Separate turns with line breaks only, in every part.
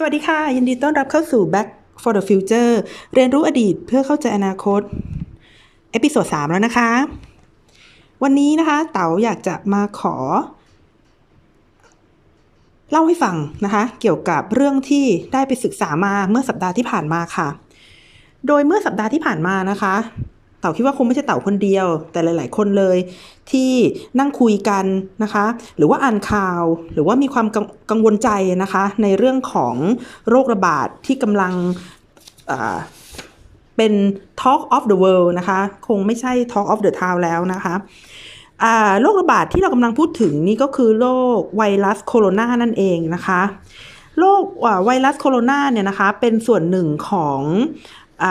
สวัสดีค่ะ ยินดีต้อนรับเข้าสู่ Back for the Future เรียนรู้อดีตเพื่อเข้าใจอนาคต episode 3แล้วนะคะ วันนี้นะคะ เต๋าอยากจะมาขอ เล่าให้ฟังนะคะ เกี่ยวกับเรื่องที่ได้ไปศึกษามาเมื่อสัปดาห์ที่ผ่านมาค่ะ โดยเมื่อสัปดาห์ที่ผ่านมานะคะ เต๋าคิดว่าคงไม่ใช่เต๋าคนเดียว แต่หลาย ๆ คนเลย ที่นั่งคุยกันนะคะ หรือว่าอ่านข่าว หรือว่ามีความกังวลใจนะคะ ในเรื่องของโรคระบาดที่กำลัง เป็น Talk of the World นะคะ คงไม่ใช่ Talk of the Town แล้วนะคะโรคระบาดที่เรากำลังพูดถึงนี่ก็คือโรคไวรัสโคโรนานั่นเองนะคะโรคไวรัสโคโรนาเนี่ยนะคะเป็นส่วนหนึ่งของอ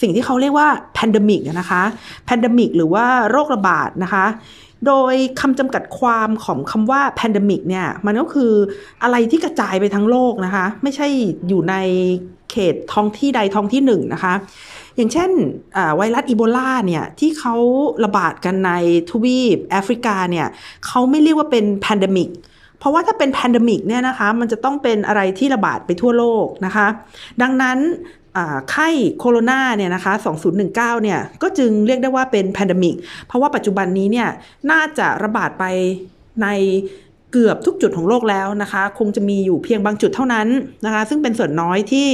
สิ่งที่เขาเรียกว่า pandemic นะคะ pandemic หรือว่าโรคระบาดนะคะโดยคำจำกัดความของคำว่า pandemic เนี่ยมันก็คืออะไรที่กระจายไปทั้งโลกนะคะ ไม่ใช่อยู่ใน เขตท้องที่ใดท้องที่หนึ่งนะคะ อย่างเช่นไวรัสอีโบลาเนี่ยที่เขาระบาดกันในทวีปแอฟริกาเนี่ยเขาไม่เรียกว่าเป็น pandemic เพราะว่าถ้าเป็น pandemic เนี่ยนะคะมันจะต้องเป็นอะไรที่ระบาดไปทั่วโลกนะคะ ดังนั้นไข้โคโรนาเนี่ยนะคะ 2019 เนี่ยก็จึงเรียกได้ว่าเป็น pandemic เพราะว่าปัจจุบันนี้เนี่ยน่าจะระบาดไปใน เกือบทุกจุดของโลกแล้วนะคะ คงจะมีอยู่เพียงบางจุดเท่านั้นนะคะ ซึ่งเป็นส่วนน้อยที่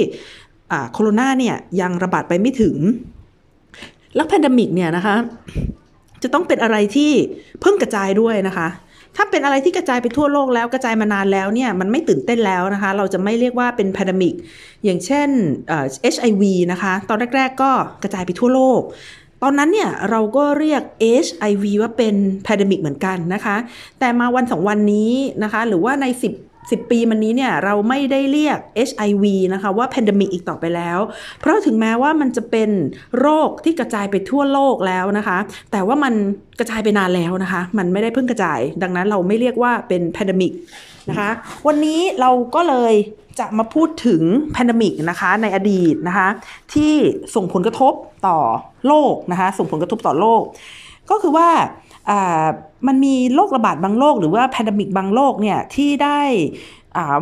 โคโรนาเนี่ยยังระบาดไปไม่ถึง แล้ว pandemic เนี่ยนะคะ จะต้องเป็นอะไรที่เพิ่งกระจายด้วยนะคะถ้าเป็นอะไรที่กระจายไปทั่วโลกแล้วกระจายมานานแล้วเนี่ยมันไม่ตื่นเต้นแล้วนะคะ เราจะไม่เรียกว่าเป็น pandemic อย่างเช่นเอ่อ HIV นะคะ ตอนแรก ๆ ก็กระจายไปทั่วโลก อนนั้นเนี่ยเราก็เรียก HIV ว่าเป็นแพดมิกเหมือนกันนะคะ แต่มาวันสองวันนี้นะคะ หรือว่าใน 10 10 ปีมันนี้เนี่ยเราไม่ได้เรียก HIV นะคะว่า pandemic อีกต่อไปแล้ว เพราะถึงแม้ว่ามันจะเป็นโรคที่กระจายไปทั่วโลกแล้วนะคะ แต่ว่ามันกระจายไปนานแล้วนะคะ มันไม่ได้เพิ่งกระจาย ดังนั้นเราไม่เรียกว่าเป็น pandemic นะคะ วันนี้เราก็เลย จะมาพูดถึง pandemic นะคะในอดีตนะคะที่ส่งผลกระทบต่อโลกนะคะส่งผลกระทบต่อโลก ก็คือว่ามันมีโรคระบาดบางโรคหรือว่า pandemic บางโรคเนี่ยที่ได้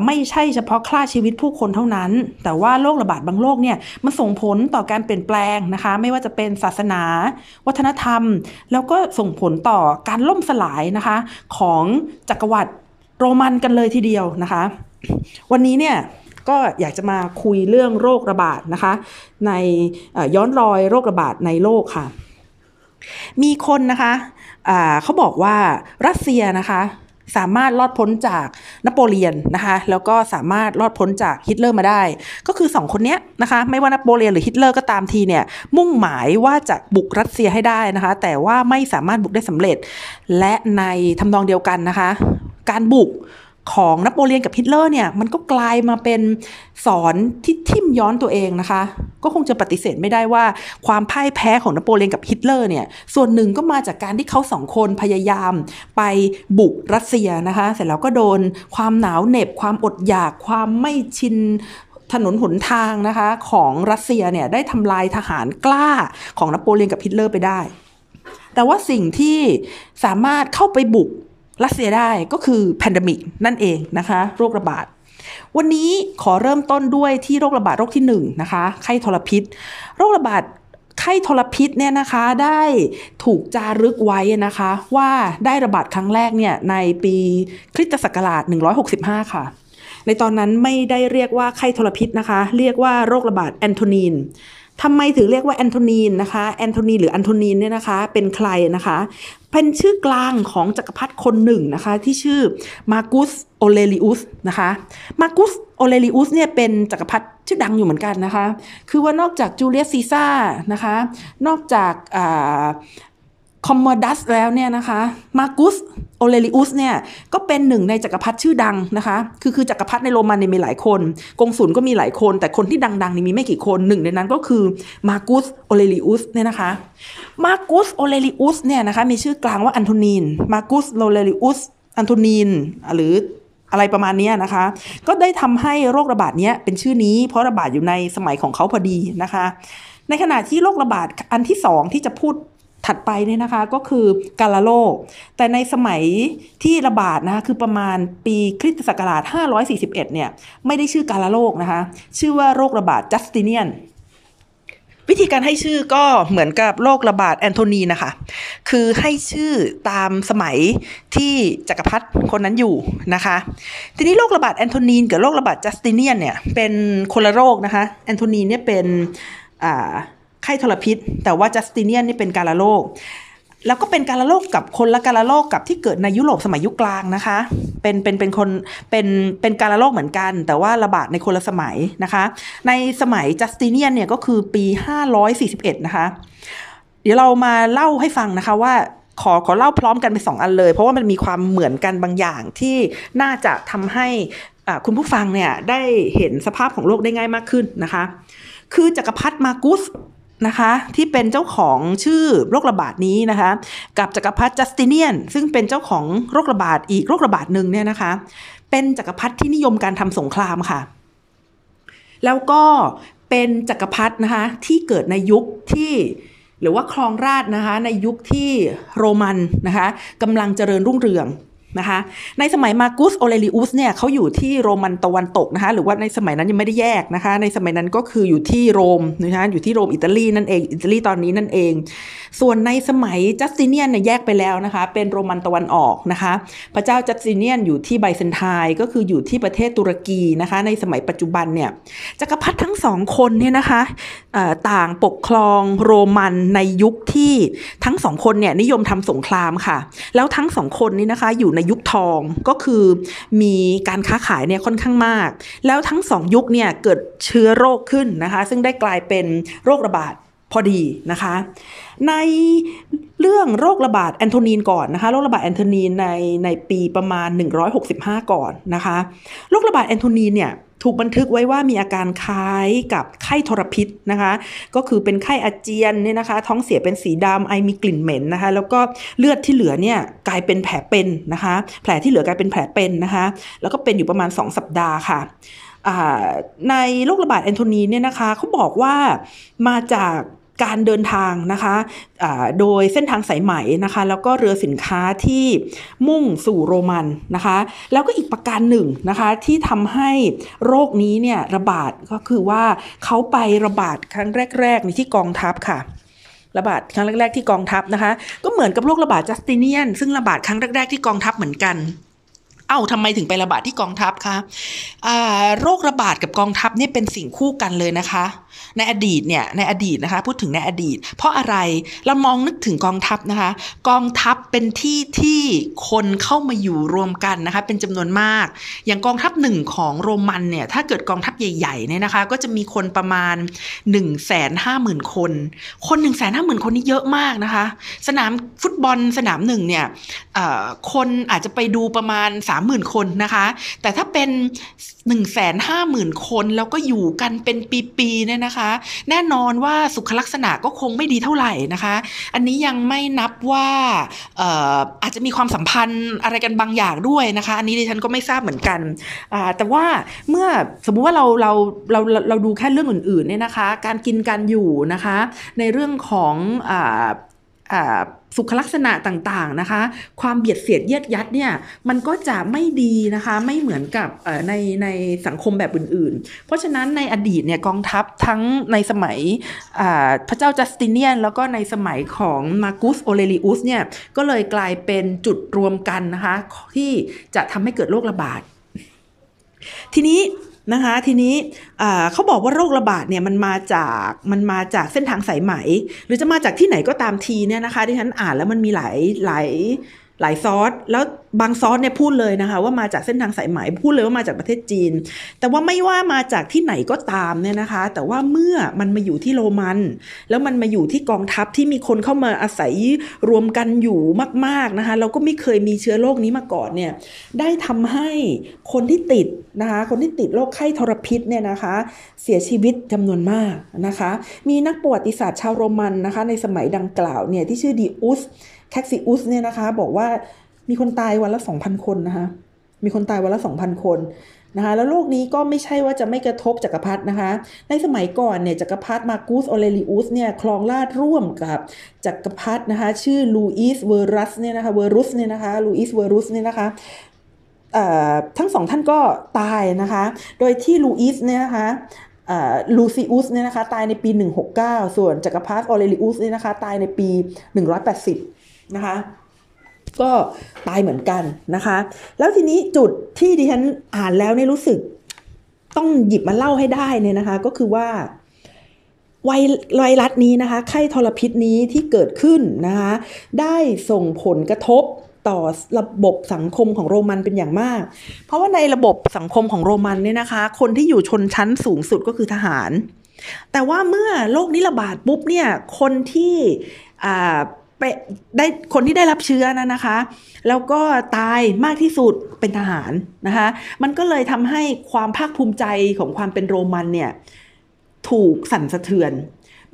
ไม่ใช่เฉพาะฆ่าชีวิตผู้คนเท่านั้น แต่ว่าโรคระบาดบางโรคเนี่ยมันส่งผลต่อการเปลี่ยนแปลงนะคะ ไม่ว่าจะเป็นศาสนา วัฒนธรรม แล้วก็ส่งผลต่อการล่มสลายนะคะของจักรวรรดิโรมันกันเลยทีเดียวนะคะ วันนี้เนี่ยก็อยากจะมาคุยเรื่องโรคระบาดนะคะ ในย้อนรอยโรคระบาดในโลกค่ะ มีคนนะคะเขาบอกว่ารัสเซียนะคะสามารถรอดพ้นจากนโปเลียนนะคะ แล้วก็สามารถรอดพ้นจากฮิตเลอร์มาได้ ก็คือสองคนนี้นะคะ ไม่ว่านโปเลียนหรือฮิตเลอร์ก็ตามทีเนี่ย มุ่งหมายว่าจะบุกรัสเซียให้ได้นะคะ แต่ว่าไม่สามารถบุกได้สำเร็จ และในทำนองเดียวกันนะคะ การบุก ของนโปเลียนกับฮิตเลอร์เนี่ยมันก็กลายมาเป็นสอนที่ทิมย้อนตัวเองนะคะ ก็คงจะปฏิเสธไม่ได้ว่าความพ่ายแพ้ของนโปเลียนกับฮิตเลอร์เนี่ยส่วนหนึ่งก็มาจากการที่เขาสองคนพยายามไปบุกรัสเซียนะคะ เสร็จแล้วก็โดนความหนาวเหน็บความอดอยากความไม่ชินถนนหนทางนะคะของรัสเซียเนี่ยได้ทำลายทหารกล้าของนโปเลียนกับฮิตเลอร์ไปได้ แต่ว่าสิ่งที่สามารถเข้าไปบุก รัสเซียได้ก็คือ pandemic นั่นเองนะคะโรคระบาด วันนี้ขอเริ่มต้นด้วยที่โรคระบาดโรคที่1 นะคะไข้ทรพิษ โรคระบาดไข้ทรพิษเนี่ยนะคะได้ถูกจารึกไว้นะคะว่าได้ระบาดครั้งแรกเนี่ยในปีคริสตศักราช 165 ค่ะ ในตอนนั้นไม่ได้เรียกว่าไข้ทรพิษนะคะ เรียกว่าโรคระบาดแอนโทนีน ทำไมถึงเรียกว่าแอนโทนีนนะคะแอนโทนีหรืออันโทนีนเนี่ยนะคะเป็นใครนะคะเป็นชื่อกลางของจักรพรรดิคนหนึ่งนะคะที่ชื่อมาร์กุสออเรลิอุสนะคะมาร์กุสออเรลิอุสเนี่ยเป็นจักรพรรดิชื่อดังอยู่เหมือนกันนะคะ คือว่านอกจากจูเลียสซีซาร์นะคะนอกจาก คอมมอดัสแล้วเนี่ยนะคะมากุสโอเลริอุสเนี่ยก็เป็นหนึ่งในจักรพรรดิชื่อดังนะคะ คือคือจักรพรรดิในโรมันเนี่ยมีหลายคน กงสุลก็มีหลายคน แต่คนที่ดังๆนี่มีไม่กี่คนหนึ่งในนั้นก็คือมากุสโอเลริอุสเนี่ยนะคะมากุสโอเลริอุสเนี่ยนะคะมีชื่อกลางว่าอันโทนีนมากุสโอเลริอุสอันโทนีนหรืออะไรประมาณนี้นะคะ ก็ได้ทำให้โรคระบาดนี้เป็นชื่อนี้ เพราะระบาดอยู่ในสมัยของเขาพอดีนะคะ ในขณะที่โรคระบาดอันที่สองที่จะพูด ถัดไปเนี่ยนะคะก็คือกาฬโรคแต่ในสมัยที่ระบาดนะคะคือประมาณปีคริสตศักราช 541 เนี่ยไม่ได้ชื่อกาฬโรคนะคะ ชื่อว่าโรคระบาดจัสติเนียนวิธีการให้ชื่อก็เหมือนกับโรคระบาดแอนโทนีนะคะ คือให้ชื่อตามสมัยที่จักรพรรดิคนนั้นอยู่นะคะ ทีนี้โรคระบาดแอนโทนีนกับโรคระบาดจัสติเนียนเนี่ยเป็นคนละโรคนะคะ แอนโทนีเนี่ยเป็นอ่า ไข้ทรพิษ แต่ว่าจัสติเนียนนี่เป็นการละโรคแล้วก็เป็นการละโรคกับคนละการละโรคกับที่เกิดในยุโรปสมัยยุคกลางนะคะ เป็นเป็นเป็นคนเป็นเป็นการละโรคเหมือนกัน แต่ว่าระบาดในคนละสมัยนะคะ ในสมัยจัสติเนียนเนี่ยก็คือปี 541 นะคะ เดี๋ยวเรามาเล่าให้ฟังนะคะว่าขอขอเล่าพร้อมกันไปสองอันเลย เพราะว่ามันมีความเหมือนกันบางอย่างที่น่าจะทำให้คุณผู้ฟังเนี่ยได้เห็นสภาพของโลกได้ง่ายมากขึ้นนะคะ คือจักรพรรดิมากุส นะคะที่เป็นเจ้าของชื่อโรคระบาดนี้นะคะกับจักรพรรดิจัสติเนียน ซึ่งเป็นเจ้าของโรคระบาดอีกโรคระบาดหนึ่งเนี่ยนะคะเป็นจักรพรรดิที่นิยมการทำสงครามค่ะ แล้วก็เป็นจักรพรรดินะคะที่เกิดในยุคที่หรือว่าครองราชนะคะในยุคที่โรมันนะคะกำลังเจริญรุ่งเรือง นะคะ ในสมัยมากุสโอเลริอุสเนี่ยเขาอยู่ที่โรมันตะวันตกนะคะ หรือว่าในสมัยนั้นยังไม่ได้แยกนะคะ ในสมัยนั้นก็คืออยู่ที่โรมนะคะอยู่ที่โรมอิตาลีนั่นเองอิตาลีตอนนี้นั่นเอง ส่วนในสมัยจัสติเนียนเนี่ยแยกไปแล้วนะคะ เป็นโรมันตะวันออกนะคะ พระเจ้าจัสติเนียนอยู่ที่ไบเซนไทน์ก็คืออยู่ที่ประเทศตุรกีนะคะ ในสมัยปัจจุบันเนี่ยจักรพรรดิทั้งสองคนเนี่ยนะคะต่างปกครองโรมันในยุคที่ทั้งสองคนเนี่ยนิยมทำสงครามค่ะ แล้วทั้งสองคนนี้นะคะอยู่ในยุคทองก็คือมีการค้าขายเนี่ยค่อนข้างมาก แล้วทั้งสองยุคเนี่ยเกิดเชื้อโรคขึ้นนะคะ ซึ่งได้กลายเป็นโรคระบาด พอดีนะคะ ในเรื่องโรคระบาดแอนโทนีนก่อนนะคะโรคระบาดแอนโทนีนในในปีประมาณ 165 ก่อนนะคะโรคระบาดแอนโทนีนเนี่ยถูกบันทึกไว้ว่ามีอาการคล้ายกับไข้ทรพิษนะคะ ก็คือเป็นไข้อาเจียนเนี่ยนะคะ ท้องเสียเป็นสีดำไอมีกลิ่นเหม็นนะคะ แล้วก็เลือดที่เหลือเนี่ยกลายเป็นแผลเป็นนะคะ แผลที่เหลือกลายเป็นแผลเป็นนะคะ แล้วก็เป็นอยู่ประมาณ 2 สัปดาห์ค่ะในโรคระบาดแอนโทนีเนี่ยนะคะเขาบอกว่ามาจาก การเดินทางนะคะะโดยเส้นทางสายไหมนะคะ แล้วก็เรือสินค้าที่มุ่งสู่โรมันนะคะ แล้วก็อีกประการหนึ่งนะคะที่ทำให้โรคนี้เนี่ยระบาดก็คือว่าเขาไประบาดครั้งแรกๆในที่กองทัพค่ะระบาดครั้งแรก ๆ ที่กองทัพนะคะ ก็เหมือนกับโรคระบาดจัสติเนียน ซึ่งระบาดครั้งแรก ๆ ที่กองทัพเหมือนกัน เอ้าทำไมถึงไประบาดที่กองทัพคะโรคระบาดกับกองทัพนี่เป็นสิ่งคู่กันเลยนะคะ ในอดีตเนี่ยในอดีตนะคะ พูดถึงในอดีต เพราะอะไรเรามองนึกถึงกองทัพนะคะ กองทัพเป็นที่ที่คนเข้ามาอยู่รวมกันนะคะ เป็นจำนวนมาก อย่างกองทัพหนึ่งของโรมันเนี่ยถ้าเกิดกองทัพใหญ่ๆเนี่ยนะคะ ก็จะมีคนประมาณ1นึ่งแสนห้าหมื่นคน คน1นึ่งแสนห้าหมื่นคนนี่เยอะมากนะคะ สนามฟุตบอลสนามหนึ่งเนี่ยคนอาจจะไปดูประมาณ30,000คนนะคะ แต่ถ้าเป็น 150,000 คน แล้วก็อยู่กันเป็นปีๆเนี่ยนะคะ แน่นอนว่าสุขลักษณะก็คงไม่ดีเท่าไหร่นะคะ อันนี้ยังไม่นับว่าอาจจะมีความสัมพันธ์อะไรกันบางอย่างด้วยนะคะ อันนี้ดิฉันก็ไม่ทราบเหมือนกัน แต่ว่าเมื่อสมมุติว่าเราเราเราเราดูแค่เรื่องอื่นๆเนี่ยนะคะ การกินการอยู่นะคะ ในเรื่องของ สุขลักษณะต่างๆนะคะ ความเบียดเสียดเยียดยัดเนี่ยมันก็จะไม่ดีนะคะไม่เหมือนกับในในสังคมแบบอื่นๆ เพราะฉะนั้นในอดีตเนี่ยกองทัพทั้งในสมัยพระเจ้าจัสติเนียน แล้วก็ในสมัยของมากุสโอเลริอุสเนี่ยก็เลยกลายเป็นจุดรวมกันนะคะที่จะทำให้เกิดโรคระบาด ทีนี้ นะคะ ทีนี้เขาบอกว่าโรคระบาดเนี่ยมันมาจากมันมาจากเส้นทางสายไหม หรือจะมาจากที่ไหนก็ตามทีเนี่ยนะคะที่ฉันอ่านแล้วมันมีหลายหลาย หลายซอสแล้วบางซอสเนี่ยพูดเลยนะคะ ว่ามาจากเส้นทางสายไหมพูดเลยว่ามาจากประเทศจีน แต่ว่าไม่ว่ามาจากที่ไหนก็ตามเนี่ยนะคะ แต่ว่าเมื่อมันมาอยู่ที่โรมัน แล้วมันมาอยู่ที่กองทัพที่มีคนเข้ามาอาศัยรวมกันอยู่มากๆนะคะเราก็ไม่เคยมีเชื้อโรคนี้มาก่อนเนี่ยได้ทำให้คนที่ติดนะคะคนที่ติดโรคไข้ทรพิษเนี่ยนะคะ เสียชีวิตจำนวนมากนะคะ มีนักประวัติศาสตร์ชาวโรมันนะคะในสมัยดังกล่าวเนี่ยที่ชื่อดีอุส แคสซิอุสเนี่ยนะคะ บอกว่ามีคนตายวันละ 2,000 คนนะคะ มีคนตายวันละ 2,000 คนนะคะ แล้วโรคนี้ก็ไม่ใช่ว่าจะไม่กระทบจักรพรรดินะคะ ในสมัยก่อนเนี่ยจักรพรรดิมาร์กุสออเรลิอุสเนี่ยครองราชย์ร่วมกับจักรพรรดินะคะ ชื่อลูอิสเวอรัสเนี่ยนะคะ เวอรุสเนี่ยนะคะ ลูอิสเวอรุสเนี่ยนะคะทั้งสองท่านก็ตายนะคะ โดยที่ลูอิสเนี่ยนะคะลูซิอุสเนี่ยนะคะตายในปี 169 ส่วนจักรพรรดิออเรลิอุสเนี่ยนะคะตายในปี 180 นะคะ ก็ตายเหมือนกันนะคะ แล้วทีนี้จุดที่ดิฉันอ่านแล้วเนี่ยรู้สึก ต้องหยิบมาเล่าให้ได้เนี่ยนะคะ ก็คือว่าไวไวรัสนี้นะคะไข้ทรพิษนี้ที่เกิดขึ้นนะคะได้ส่งผลกระทบต่อระบบสังคมของโรมันเป็นอย่างมาก เพราะว่าในระบบสังคมของโรมันเนี่ยนะคะ คนที่อยู่ชนชั้นสูงสุดก็คือทหาร แต่ว่าเมื่อโรคนี้ระบาดปุ๊บเนี่ยคนที่อ่า ไปได้คนที่ได้รับเชื้อนะนะคะ แล้วก็ตายมากที่สุดเป็นทหารนะคะ มันก็เลยทำให้ความภาคภูมิใจของความเป็นโรมันเนี่ยถูกสั่นสะเทือน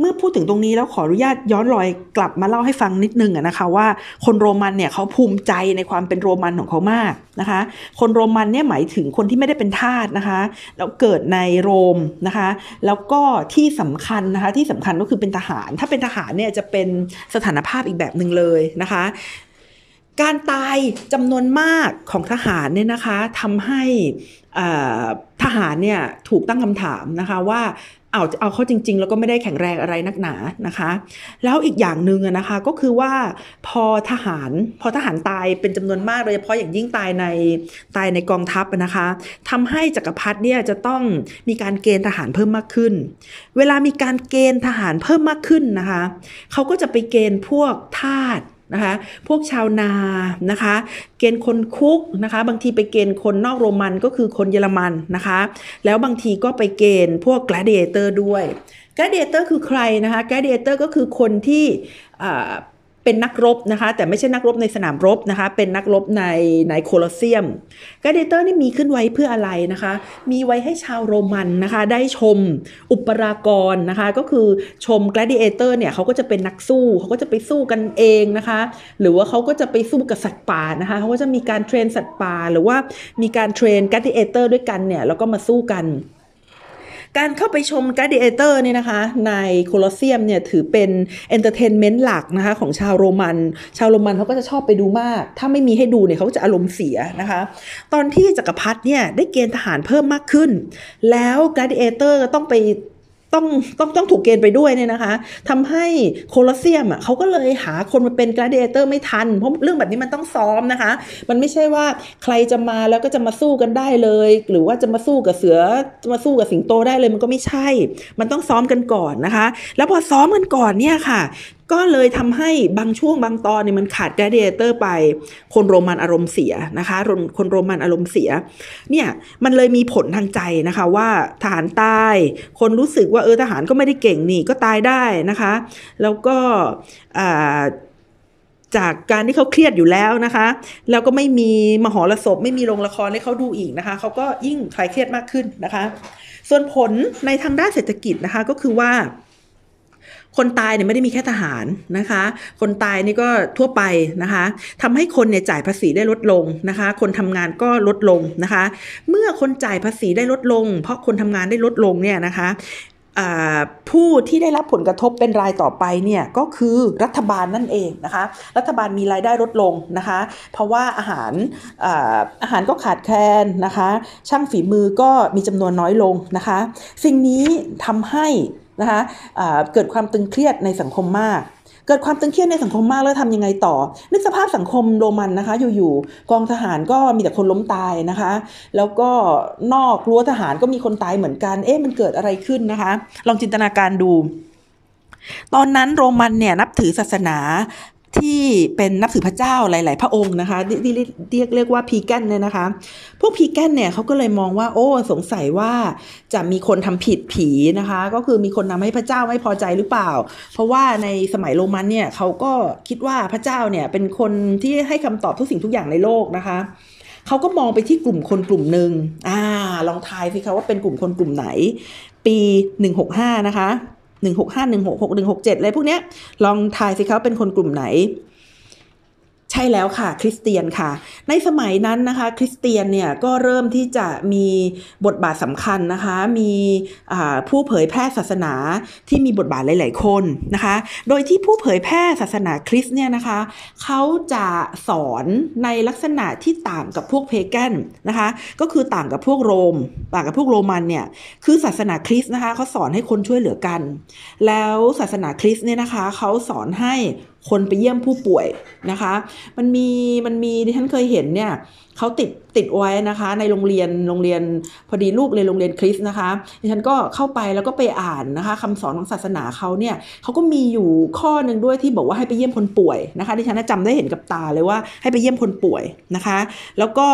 เมื่อพูดถึงตรงนี้แล้วขออนุญาตย้อนรอยกลับมาเล่าให้ฟังนิดนึงนะคะว่าคนโรมันเนี่ยเขาภูมิใจในความเป็นโรมันของเขามากนะคะ คนโรมันเนี่ยหมายถึงคนที่ไม่ได้เป็นทาสนะคะแล้วเกิดในโรมนะคะ แล้วก็ที่สำคัญนะคะที่สำคัญก็คือเป็นทหาร ถ้าเป็นทหารเนี่ยจะเป็นสถานภาพอีกแบบหนึ่งเลยนะคะการตายจำนวนมากของทหารเนี่ยนะคะทำให้ทหารเนี่ยถูกตั้งคำถามนะคะว่า เอาเอาเข้าจริง ๆ แล้วก็ไม่ได้แข็งแรงอะไรนักหนานะคะ แล้วอีกอย่างหนึ่งนะคะก็คือว่าพอทหารพอทหารตายเป็นจำนวนมากโดยเฉพาะอย่างยิ่งตายในตายในกองทัพนะคะทำให้จักรพรรดิเนี่ยจะต้องมีการเกณฑ์ทหารเพิ่มมากขึ้น เวลามีการเกณฑ์ทหารเพิ่มมากขึ้นนะคะเขาก็จะไปเกณฑ์พวกทาส นะคะพวกชาวนานะคะเกณฑ์คนคุกนะคะบางทีไปเกณฑ์คนนอกโรมันก็คือคนเยอรมันนะคะแล้วบางทีก็ไปเกณฑ์พวก gladiator ด้วย gladiator คือใครนะคะ gladiator ก็คือคนที่ เป็นนักรบนะคะ แต่ไม่ใช่นักรบในสนามรบนะคะ เป็นนักรบในในโคลอสเซียม gladiator นี่มีขึ้นไว้เพื่ออะไรนะคะ มีไว้ให้ชาวโรมันนะคะ ได้ชมอุปรากรนะคะ ก็คือชมก l ดิเอเตอร์เนี่ยเขาก็จะเป็นนักสู้เขาก็จะไปสู้กันเองนะคะ หรือว่าเขาก็จะไปสู้กับสัตว์ป่านะคะเขาก็จะมีการ train สัตว์ป่าหรือว่ามีการเทรนก l ดิเอเตอร์ด้วยกันเนี่ยแล้วก็มาสู้กัน การเข้าไปชม gladiator เนี่ยนะคะในโคลอสเซียมเนี่ยถือเป็น entertainment หลักนะคะของชาวโรมัน ชาวโรมันเขาก็จะชอบไปดูมาก ถ้าไม่มีให้ดูเนี่ยเขาจะอารมณ์เสียนะคะ ตอนที่จักรพรรดิเนี่ยได้เกณฑ์ทหารเพิ่มมากขึ้น แล้ว gladiator ต้องไป ต้องต้องต้องถูกเกณฑ์ไปด้วยเนี่ยนะคะทำให้โคลอสเซียมอะเขาก็เลยหาคนมาเป็น gladiator ไม่ทัน เพราะเรื่องแบบนี้มันต้องซ้อมนะคะ มันไม่ใช่ว่าใครจะมาแล้วก็จะมาสู้กันได้เลย หรือว่าจะมาสู้กับเสือมาสู้กับสิงโตได้เลยมันก็ไม่ใช่ มันต้องซ้อมกันก่อนนะคะ แล้วพอซ้อมกันก่อนเนี่ยค่ะ ก็เลยทำให้บางช่วงบางตอนเนี่ยมันขาดแกเดเตอร์ไป คนโรมันอารมณ์เสียนะคะ คนโรมันอารมณ์เสีย เนี่ยมันเลยมีผลทางใจนะคะว่าทหารตาย คนรู้สึกว่าเออทหารก็ไม่ได้เก่งนี่ก็ตายได้นะคะ แล้วก็จากการที่เขาเครียดอยู่แล้วนะคะ แล้วก็ไม่มีมหรสพไม่มีโรงละครให้เขาดูอีกนะคะเขาก็ยิ่งคลายเครียดมากขึ้นนะคะ ส่วนผลในทางด้านเศรษฐกิจนะคะก็คือว่า คนตายเนี่ยไม่ได้มีแค่ทหารนะคะ คนตายนี่ก็ทั่วไปนะคะทำให้คนเนี่ยจ่ายภาษีได้ลดลงนะคะ คนทำงานก็ลดลงนะคะ เมื่อคนจ่ายภาษีได้ลดลง เพราะคนทำงานได้ลดลงเนี่ยนะคะผู้ที่ได้รับผลกระทบเป็นรายต่อไปเนี่ยก็คือรัฐบาลนั่นเองนะคะ รัฐบาลมีรายได้ลดลงนะคะ เพราะว่าอาหารอาหารก็ขาดแคลนนะคะ ช่างฝีมือก็มีจำนวนน้อยลงนะคะ สิ่งนี้ทำให้ นะคะเกิดความตึงเครียดในสังคมมาก เกิดความตึงเครียดในสังคมมากแล้วทำยังไงต่อ นึกสภาพสังคมโรมันนะคะ อยู่ๆกองทหารก็มีแต่คนล้มตายนะคะ แล้วก็นอกรั้วทหารก็มีคนตายเหมือนกัน เอ๊ะมันเกิดอะไรขึ้นนะคะ ลองจินตนาการดูตอนนั้นโรมันเนี่ยนับถือศาสนา ที่เป็นนับถือพระเจ้าหลาย ๆ พระองค์นะคะที่เรียกเรียกว่าพีแกนเนี่ยนะคะ พวกพีแกนเนี่ยเขาก็เลยมองว่า โอ้สงสัยว่าจะมีคนทำผิดผีนะคะ ก็คือมีคนทาให้พระเจ้าไม่พอใจหรือเปล่า เพราะว่าในสมัยโรมันเนี่ยเขาก็คิดว่าพระเจ้าเนี่ยเป็นคนที่ให้คำตอบทุกสิ่งทุกอย่างในโลกนะคะเขาก็มองไปที่กลุ่มคนกลุ่มหนึ่งอ่าลองทายสิคะว่าเป็นกลุ่มคนกลุ่มไหน ปี 165 นะคะ หนึ่งหกห้าหนึ่งหกหกหนึ่งหกเจ็ดอะไรพวกเนี้ยลองทายสิเขาเป็นคนกลุ่มไหน ใช่แล้วค่ะ คริสเตียนค่ะ ในสมัยนั้นนะคะ คริสเตียนเนี่ยก็เริ่มที่จะมีบทบาทสำคัญนะคะ มีผู้เผยแพร่ศาสนาที่มีบทบาทหลาย ๆ คนนะคะ โดยที่ผู้เผยแพร่ศาสนาคริสต์เนี่ยนะคะเขาจะสอนในลักษณะที่ต่างกับพวกเพแกนนะคะ ก็คือต่างกับพวกโรม ต่างกับพวกโรมันเนี่ยคือศาสนาคริสต์นะคะเขาสอนให้คนช่วยเหลือกัน แล้วศาสนาคริสต์เนี่ยนะคะเขาสอนให้ คนไปเยี่ยมผู้ป่วยนะคะ มันมีมันมีที่ฉันเคยเห็นเนี่ย เขาติดติดไว้นะคะ ในโรงเรียนโรงเรียนพอดีลูกเรียนโรงเรียนคริสต์นะคะดิฉันก็เข้าไปแล้วก็ไปอ่านนะคะคำสอนของศาสนาเขาเนี่ยเขาก็มีอยู่ข้อหนึ่งด้วยที่บอกว่าให้ไปเยี่ยมคนป่วยนะคะดิฉันจำได้เห็นกับตาเลยว่าให้ไปเยี่ยมคนป่วยนะคะ แล้วก็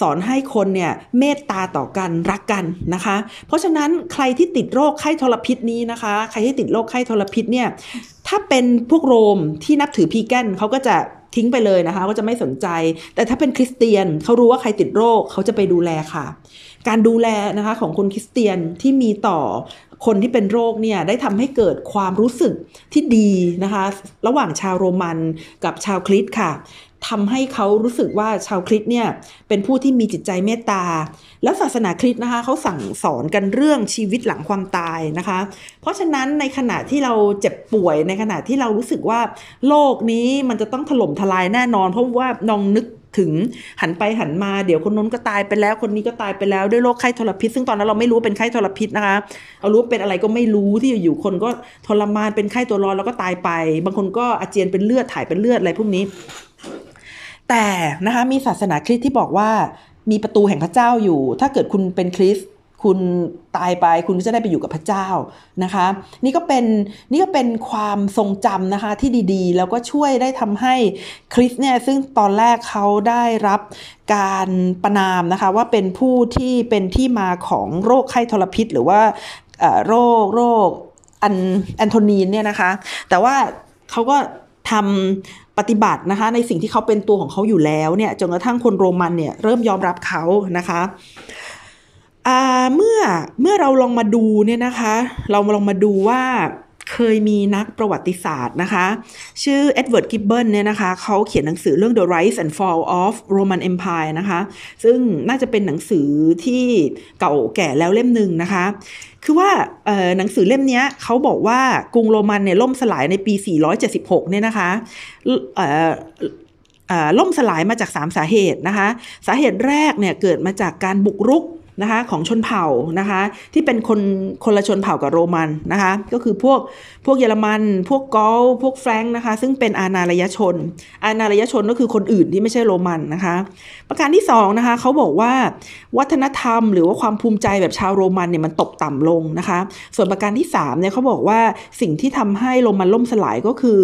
สอนให้คนเนี่ยเมตตาต่อกันรักกันนะคะ เพราะฉะนั้นใครที่ติดโรคไข้ทรพิษนี้นะคะ ใครที่ติดโรคไข้ทรพิษเนี่ยถ้าเป็นพวกโรมที่นับถือพีแกนเขาก็จะ ทิ้งไปเลยนะคะ ก็จะไม่สนใจ แต่ถ้าเป็นคริสเตียนเขารู้ว่าใครติดโรคเขาจะไปดูแลค่ะ การดูแลนะคะของคนคริสเตียนที่มีต่อ คนที่เป็นโรคเนี่ยได้ทำให้เกิดความรู้สึกที่ดีนะคะ ระหว่างชาวโรมันกับชาวคริสค่ะทำให้เขารู้สึกว่าชาวคริสเนี่ยเป็นผู้ที่มีจิตใจเมตตา แล้วศาสนาคริสต์นะคะเขาสั่งสอนกันเรื่องชีวิตหลังความตายนะคะ เพราะฉะนั้นในขณะที่เราเจ็บป่วยในขณะที่เรารู้สึกว่าโลกนี้มันจะต้องถล่มทลายแน่นอน เพราะว่านองนึก ถึงหันไปหันมาเดี๋ยวคนนู้นก็ตายไปแล้ว คนนี้ก็ตายไปแล้วด้วยโรคไข้ทรพิษ ซึ่งตอนนั้นเราไม่รู้เป็นไข้ทรพิษนะคะเอารู้เป็นอะไรก็ไม่รู้ที่อยู่คนก็ทรมานเป็นไข้ตัวร้อนแล้วก็ตายไป บางคนก็อาเจียนเป็นเลือดถ่ายเป็นเลือดอะไรพวกนี้ แต่นะคะมีศาสนาคริสต์ที่บอกว่ามีประตูแห่งพระเจ้าอยู่ ถ้าเกิดคุณเป็นคริสต์ คุณตายไปคุณก็จะได้ไปอยู่กับพระเจ้านะคะ นี่ก็เป็นนี่ก็เป็นความทรงจำนะคะที่ดีๆ แล้วก็ช่วยได้ทำให้คริสเนี่ยซึ่งตอนแรกเขาได้รับการประนามนะคะว่าเป็นผู้ที่เป็นที่มาของโรคไข้ทรพิษ หรือว่าโรคโรคอันแอนโทนีนเนี่ยนะคะ แต่ว่าเขาก็ทำปฏิบัตินะคะในสิ่งที่เขาเป็นตัวของเขาอยู่แล้วเนี่ยจนกระทั่งคนโรมันเนี่ยเริ่มยอมรับเขานะคะ เมื่อเมื่อเราลองมาดูเนี่ยนะคะ เราลองมาดูว่าเคยมีนักประวัติศาสตร์นะคะ ชื่อเอ็ดเวิร์ดกิบบอนเนี่ยนะคะเขาเขียนหนังสือเรื่อง The Rise and Fall of Roman Empire นะคะ ซึ่งน่าจะเป็นหนังสือที่เก่าแก่แล้วเล่มหนึ่งนะคะ คือว่าหนังสือเล่มนี้เขาบอกว่ากรุงโรมันเนี่ยล่มสลายในปี 476 เนี่ยนะคะล่มสลายมาจาก 3 สาเหตุนะคะ สาเหตุแรกเนี่ยเกิดมาจากการบุกรุก นะคะของชนเผ่านะคะที่เป็นคนคนละชนเผ่ากับโรมันนะคะก็คือพวกพวกเยอรมัน พวกกอลพวกแฟรงค์นะคะซึ่งเป็นอาณาลยชน อาณาลยชนก็คือคนอื่นที่ไม่ใช่โรมันนะคะ ประการที่2นะคะเขาบอกว่าวัฒนธรรมหรือว่าความภูมิใจแบบชาวโรมันเนี่ยมันตกต่ำลงนะคะ ส่วนประการที่3เนี่ยเขาบอกว่าสิ่งที่ทำให้โรมันล่มสลายก็คือ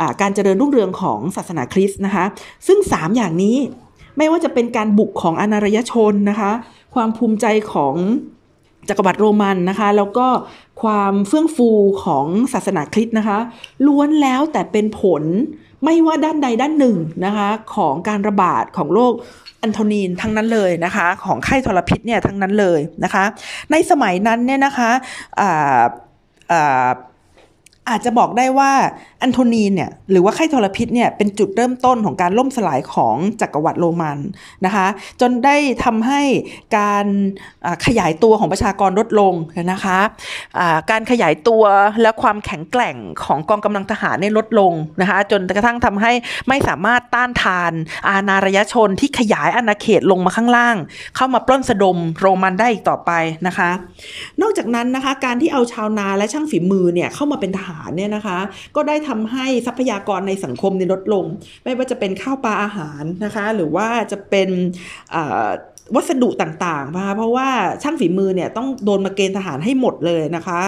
อการเจริญรุ่งเรืองของศาสนาคริสต์นะคะ ซึ่ง 3 อย่างนี้ไม่ว่าจะเป็นการบุกของอาณาลยชนนะคะ ความภูมิใจของจักรวรรดิโรมันนะคะ แล้วก็ความเฟื่องฟูของศาสนาคริสต์นะคะ ล้วนแล้วแต่เป็นผลไม่ว่าด้านใดด้านหนึ่งนะคะ ของการระบาดของโรคอันโทนีนทั้งนั้นเลยนะคะ ของไข้ทรพิษเนี่ยทั้งนั้นเลยนะคะ ในสมัยนั้นเนี่ยนะคะอาอาอาจจะบอกได้ว่า อันโทนีเนี่ยหรือว่าไข้ทรพิษเนี่ยเป็นจุดเริ่มต้นของการล่มสลายของจักรวรรดิโรมันนะคะจนได้ทำให้การขยายตัวของประชากรลดลงนะคะะการขยายตัวและความแข็งแกร่งของกองกำลังทหารเนี่ยลดลงนะคะจนกระทั่งทำให้ไม่สามารถต้านทาน อาณาระยชนที่ขยายอาณาเขตลงมาข้างล่าง เข้ามาปล้นสะดมโรมันได้อีกต่อไปนะคะ นอกจากนั้นนะคะการที่เอาชาวนาและช่างฝีมือเนี่ยเข้ามาเป็นทหารเนี่ยนะคะก็ได้ทำให้ทรัพยากรในสังคมนลดลง ไม่ว่าจะเป็นข้าวปลาอาหารนะคะ หรือว่าจะเป็นวัสดุต่างๆนะคะเพราะว่าช่างฝีมือเนี่ยต้องโดนมาเกณฑ์ทหารให้หมดเลยนะคะ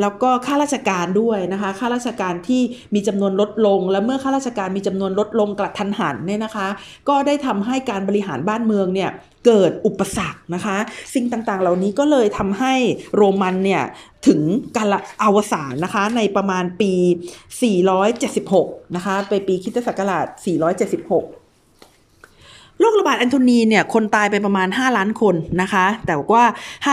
แล้วก็ข้าราชการด้วยนะคะข้าราชการที่มีจำนวนลดลง และเมื่อข้าราชการมีจำนวนลดลงกระทันหันเนี่ยนะคะ ก็ได้ทำให้การบริหารบ้านเมืองเนี่ยเกิดอุปสรรคนะคะ สิ่งต่างๆ เหล่านี้ก็เลยทำให้โรมันเนี่ยถึงการอวสานนะคะในประมาณปี 476 นะคะไปปีคริสตศักราช 476 โรคระบาดแอนโทนีเนี่ยคนตายไปประมาณ 5 ล้านคนนะคะ แต่ว่า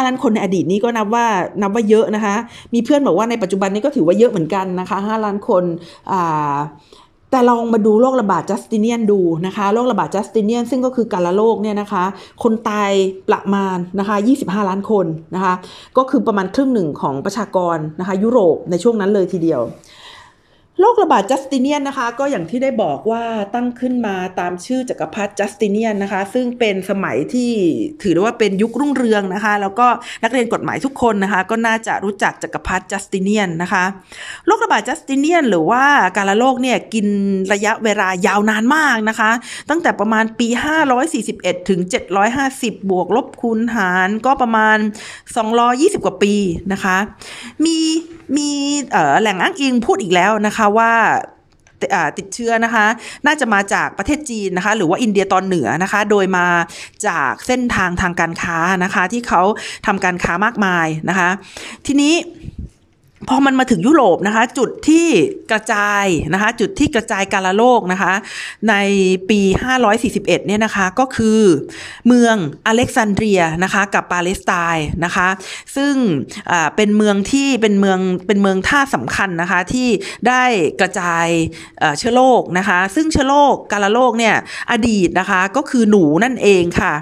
5 ล้านคนในอดีตนี้ก็นับว่านับว่าเยอะนะคะ มีเพื่อนบอกว่าในปัจจุบันนี้ก็ถือว่าเยอะเหมือนกันนะคะ 5 ล้านคนอ่าแต่ลองมาดูโรคระบาดจัสติเนียนดูนะคะโรคระบาดจัสติเนียนซึ่งก็คือการละโรคเนี่ยนะคะ คนตายประมาณนะคะ 25 ล้านคนนะคะ ก็คือประมาณครึ่งหนึ่งของประชากรนะคะ ยุโรปในช่วงนั้นเลยทีเดียว โรคระบาดจัสติเนียนนะคะ ก็อย่างที่ได้บอกว่าตั้งขึ้นมาตามชื่อจักรพรรดิจัสติเนียนนะคะ ซึ่งเป็นสมัยที่ถือได้ว่าเป็นยุครุ่งเรืองนะคะ แล้วก็นักเรียนกฎหมายทุกคนนะคะ ก็น่าจะรู้จักจักรพรรดิจัสติเนียนนะคะโรคระบาดจัสติเนียนหรือว่าการละโรคเนี่ยกินระยะเวลายาวนานมากนะคะ ตั้งแต่ประมาณปี 541 ถึง 750 บวกลบคูณหารก็ประมาณ 220 กว่าปีนะคะ มีมีแหล่งอ้างอิงพูดอีกแล้วนะคะว่าติดเชื้อนะคะ น่าจะมาจากประเทศจีนนะคะ หรือว่าอินเดียตอนเหนือนะคะ โดยมาจากเส้นทางทางการค้านะคะ ที่เขาทำการค้ามากมายนะคะ ทีนี้ พอมันมาถึงยุโรปนะคะ จุดที่กระจายนะคะ จุดที่กระจายกาลโลกนะคะ ในปี 541 เนี่ยนะคะ ก็คือเมืองอเล็กซานเดรียนะคะกับปาเลสไตน์นะคะ ซึ่งเป็นเมืองที่เป็นเมืองเป็นเมืองท่าสำคัญนะคะ ที่ได้กระจายเชื้อโรคนะคะ ซึ่งเชื้อโรคกาลโรคเนี่ยอดีตนะคะก็คือหนูนั่นเองค่ะ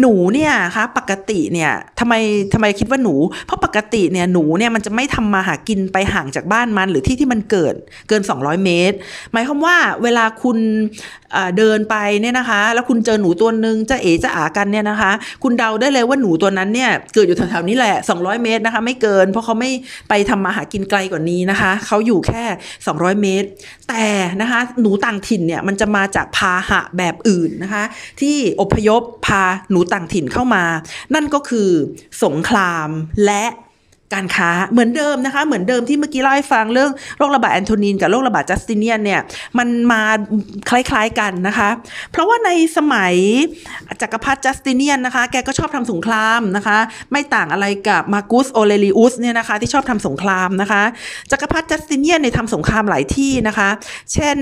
หนูเนี่ยคะปกติเนี่ยทำไมทำไมคิดว่าหนู เพราะปกติเนี่ยหนูเนี่ยมันจะไม่ทำมาหากินไปห่างจากบ้านมันหรือที่ที่มันเกิดเกิน 200 เมตร หมายความว่าเวลาคุณเดินไปเนี่ยนะคะ แล้วคุณเจอหนูตัวหนึ่งจะเอ๋จะอากันเนี่ยนะคะ คุณเดาได้เลยว่าหนูตัวนั้นเนี่ยเกิดอยู่แถวๆนี้แหละ 200 เมตรนะคะ ไม่เกิน เพราะเขาไม่ไปทำมาหากินไกลกว่านี้นะคะ เขาอยู่แค่ 200 เมตร แต่นะคะหนูต่างถิ่นเนี่ยมันจะมาจากพาหะแบบอื่นนะคะ ที่อพยพพาหนูต่างถิ่นเข้ามา นั่นก็คือสงครามและ การค้าเหมือนเดิมนะคะ เหมือนเดิมที่เมื่อกี้เล่าให้ฟังเรื่องโรคระบาดแอนโทนีนกับโรคระบาดจัสติเนียนเนี่ยมันมาคล้ายๆกันนะคะ เพราะว่าในสมัยจักรพรรดิจัสติเนียนนะคะ แกก็ชอบทำสงครามนะคะ ไม่ต่างอะไรกับมาร์คุสออเรลิอุสเนี่ยนะคะ ที่ชอบทำสงครามนะคะจักรพรรดิจัสติเนียนเนี่ยทำสงครามหลายที่นะคะ เช่น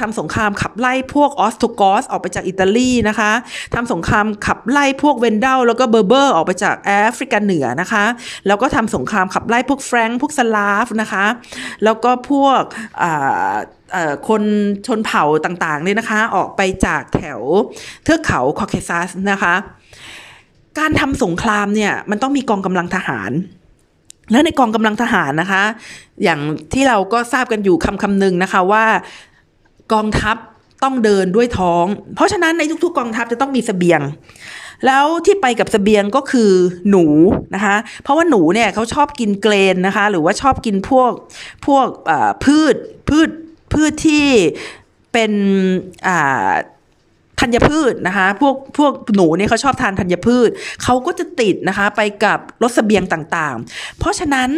ทำสงครามขับไล่พวกออสโตรกอทออกไปจากอิตาลีนะคะทำสงครามขับไล่พวกแวนดัลแล้วก็เบอร์เบอร์ออกไปจากแอฟริกาเหนือนะคะ แล้วก็ทำสงครามขับไล่พวกแฟรงค์พวกสลาฟนะคะ แล้วก็พวกคนชนเผ่าต่างๆเนี่ยนะคะ ออกไปจากแถวเทือกเขาคอเคซัสนะคะ การทำสงครามเนี่ยมันต้องมีกองกำลังทหารแล้วในกองกำลังทหารนะคะ อย่างที่เราก็ทราบกันอยู่คำคำหนึ่งนะคะว่ากองทัพต้องเดินด้วยท้อง เพราะฉะนั้นในทุกๆกองทัพจะต้องมีสเสบียง แล้วที่ไปกับสเสบียงก็คือหนูนะคะ เพราะว่าหนูเนี่ยเขาชอบกินเกรนนะคะ หรือว่าชอบกินพวกพวกพืชพืชพืชที่เป็นธัญพืชนะคะพวกพวกหนูเนี่ยเขาชอบทานธัญพืชเขาก็จะติดนะคะไปกับรสเสบียงต่างๆ เพราะฉะนั้น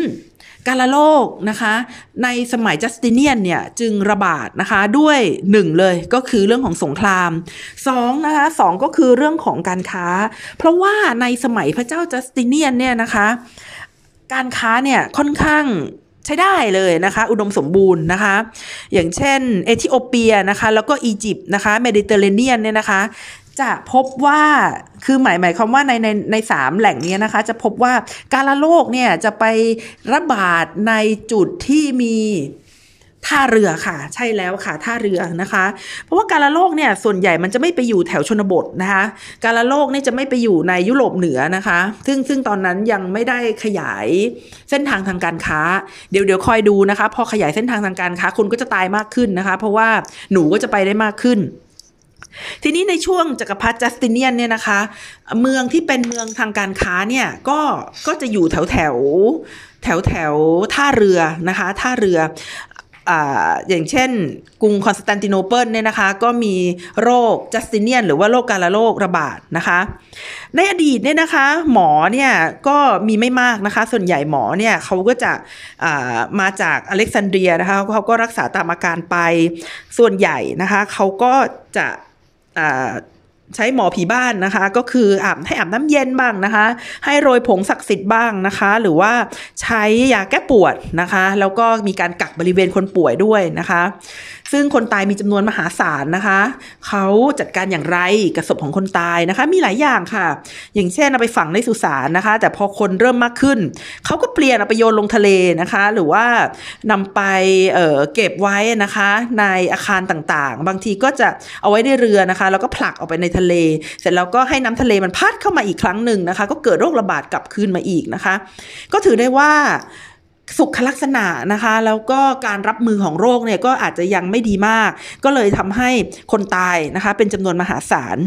การละโรคนะคะในสมัยจัสติเนียนเนี่ยจึงระบาดนะคะด้วยหนึ่งเลยก็คือเรื่องของสงครามสองนะคะสองก็คือเรื่องของการค้า เพราะว่าในสมัยพระเจ้าจัสติเนียนเนี่ยนะคะการค้าเนี่ยค่อนข้างใช้ได้เลยนะคะอุดมสมบูรณ์นะคะ อย่างเช่นเอธิโอเปียนะคะแล้วก็อียิปต์นะคะเมดิเตอร์เรเนียนเนี่ยนะคะ จะพบว่าคือหมายหมายความว่าในในในสามแหล่งนี้นะคะ จะพบว่าการละโรคเนี่ยจะไประบาดในจุดที่มีท่าเรือค่ะ ใช่แล้วค่ะท่าเรือนะคะ เพราะว่าการละโรคเนี่ยส่วนใหญ่มันจะไม่ไปอยู่แถวชนบทนะคะ การละโรคเนี่ยจะไม่ไปอยู่ในยุโรปเหนือนะคะ ซึ่งซึ่งตอนนั้นยังไม่ได้ขยายเส้นทางทางการค้า เดี๋ยวเดี๋ยวคอยดูนะคะ พอขยายเส้นทางทางการค้าคนก็จะตายมากขึ้นนะคะ เพราะว่าหนูก็จะไปได้มากขึ้น ทีนี้ในช่วงจักรพรรดิจัสติเนียนเนี่ยนะคะ เมืองที่เป็นเมืองทางการค้าเนี่ยก็ก็จะอยู่แถวแถวแถวแถวท่าเรือนะคะท่าเรืออย่างเช่น กรุงคอนสแตนติโนเปิลเนี่ยนะคะก็มีโรคจัสติเนียน หรือว่าโรคการละโรคระบาดนะคะ ในอดีตเนี่ยนะคะ หมอเนี่ยก็มีไม่มากนะคะ ส่วนใหญ่หมอเนี่ยเขาก็จะมาจากอเล็กซานเดรียนะคะเขาก็รักษาตามอาการไปส่วนใหญ่นะคะเขาก็จะ ใช้หมอผีบ้านนะคะ ก็คืออาบให้อาบน้ำเย็นบ้างนะคะ ให้โรยผงศักดิ์สิทธิ์บ้างนะคะ หรือว่าใช้ยาแก้ปวดนะคะ แล้วก็มีการกักบริเวณคนป่วยด้วยนะคะ ซึ่งคนตายมีจำนวนมหาศาลนะคะ เขาจัดการอย่างไรกับศพของคนตายนะคะ มีหลายอย่างค่ะ อย่างเช่นเอาไปฝังในสุสานนะคะ แต่พอคนเริ่มมากขึ้น เขาก็เปลี่ยนเอาไปโยนลงทะเลนะคะ หรือว่านำไปเเก็บไว้นะคะ ในอาคารต่างๆ บางทีก็จะเอาไว้ในเรือนะคะ แล้วก็ผลักออกไปในทะเล เสร็จแล้วก็ให้น้ำทะเลมันพัดเข้ามาอีกครั้งหนึ่งนะคะ ก็เกิดโรคระบาดกลับคืนมาอีกนะคะ ก็ถือได้ว่า สุขลักษณะนะคะ แล้วก็การรับมือของโรคเนี่ยก็อาจจะยังไม่ดีมาก ก็เลยทำให้คนตายนะคะ เป็นจำนวนมหาศาล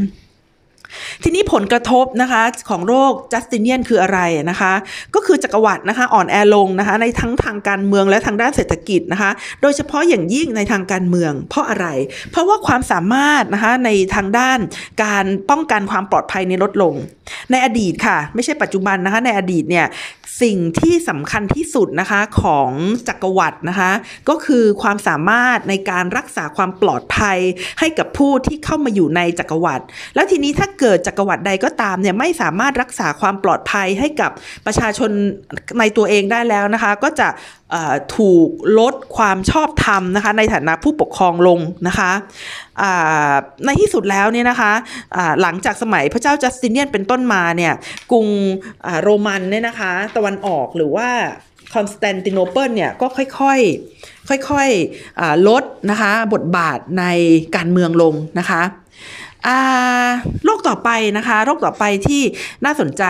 ทีนี้ผลกระทบนะคะของโรคจัสติเนียนคืออะไรนะคะ ก็คือจักรวรรดินะคะอ่อนแอลงนะคะ ในทั้งทางการเมืองและทางด้านเศรษฐกิจนะคะ โดยเฉพาะอย่างยิ่งในทางการเมือง เพราะอะไร เพราะว่าความสามารถนะคะในทางด้านการป้องกันความปลอดภัยในลดลง ในอดีตค่ะ ไม่ใช่ปัจจุบันนะคะ ในอดีตเนี่ยสิ่งที่สำคัญที่สุดนะคะของจักรวรรดินะคะ ก็คือความสามารถในการรักษาความปลอดภัยให้กับผู้ที่เข้ามาอยู่ในจักรวรรดิแล้วทีนี้ถ้าเกิดจักรวรรดิใดก็ตามเนี่ยไม่สามารถรักษาความปลอดภัยให้กับประชาชนในตัวเองได้แล้วนะคะ ก็จะถูกลดความชอบธรรมนะคะในฐานะผู้ปกครองลงนะคะในที่สุดแล้วเนี่ยนะคะหลังจากสมัยพระเจ้าจัสติเนียนเป็นต้นมาเนี่ยกรุงโรมันเนี่ยนะคะตะวันออกหรือว่าคอนสแตนติโนเปิลเนี่ยก็ค่อยๆ ค่อยๆลดนะคะบทบาทในการเมืองลงนะคะ โรคต่อไปนะคะโรคต่อไปที่น่าสนใจ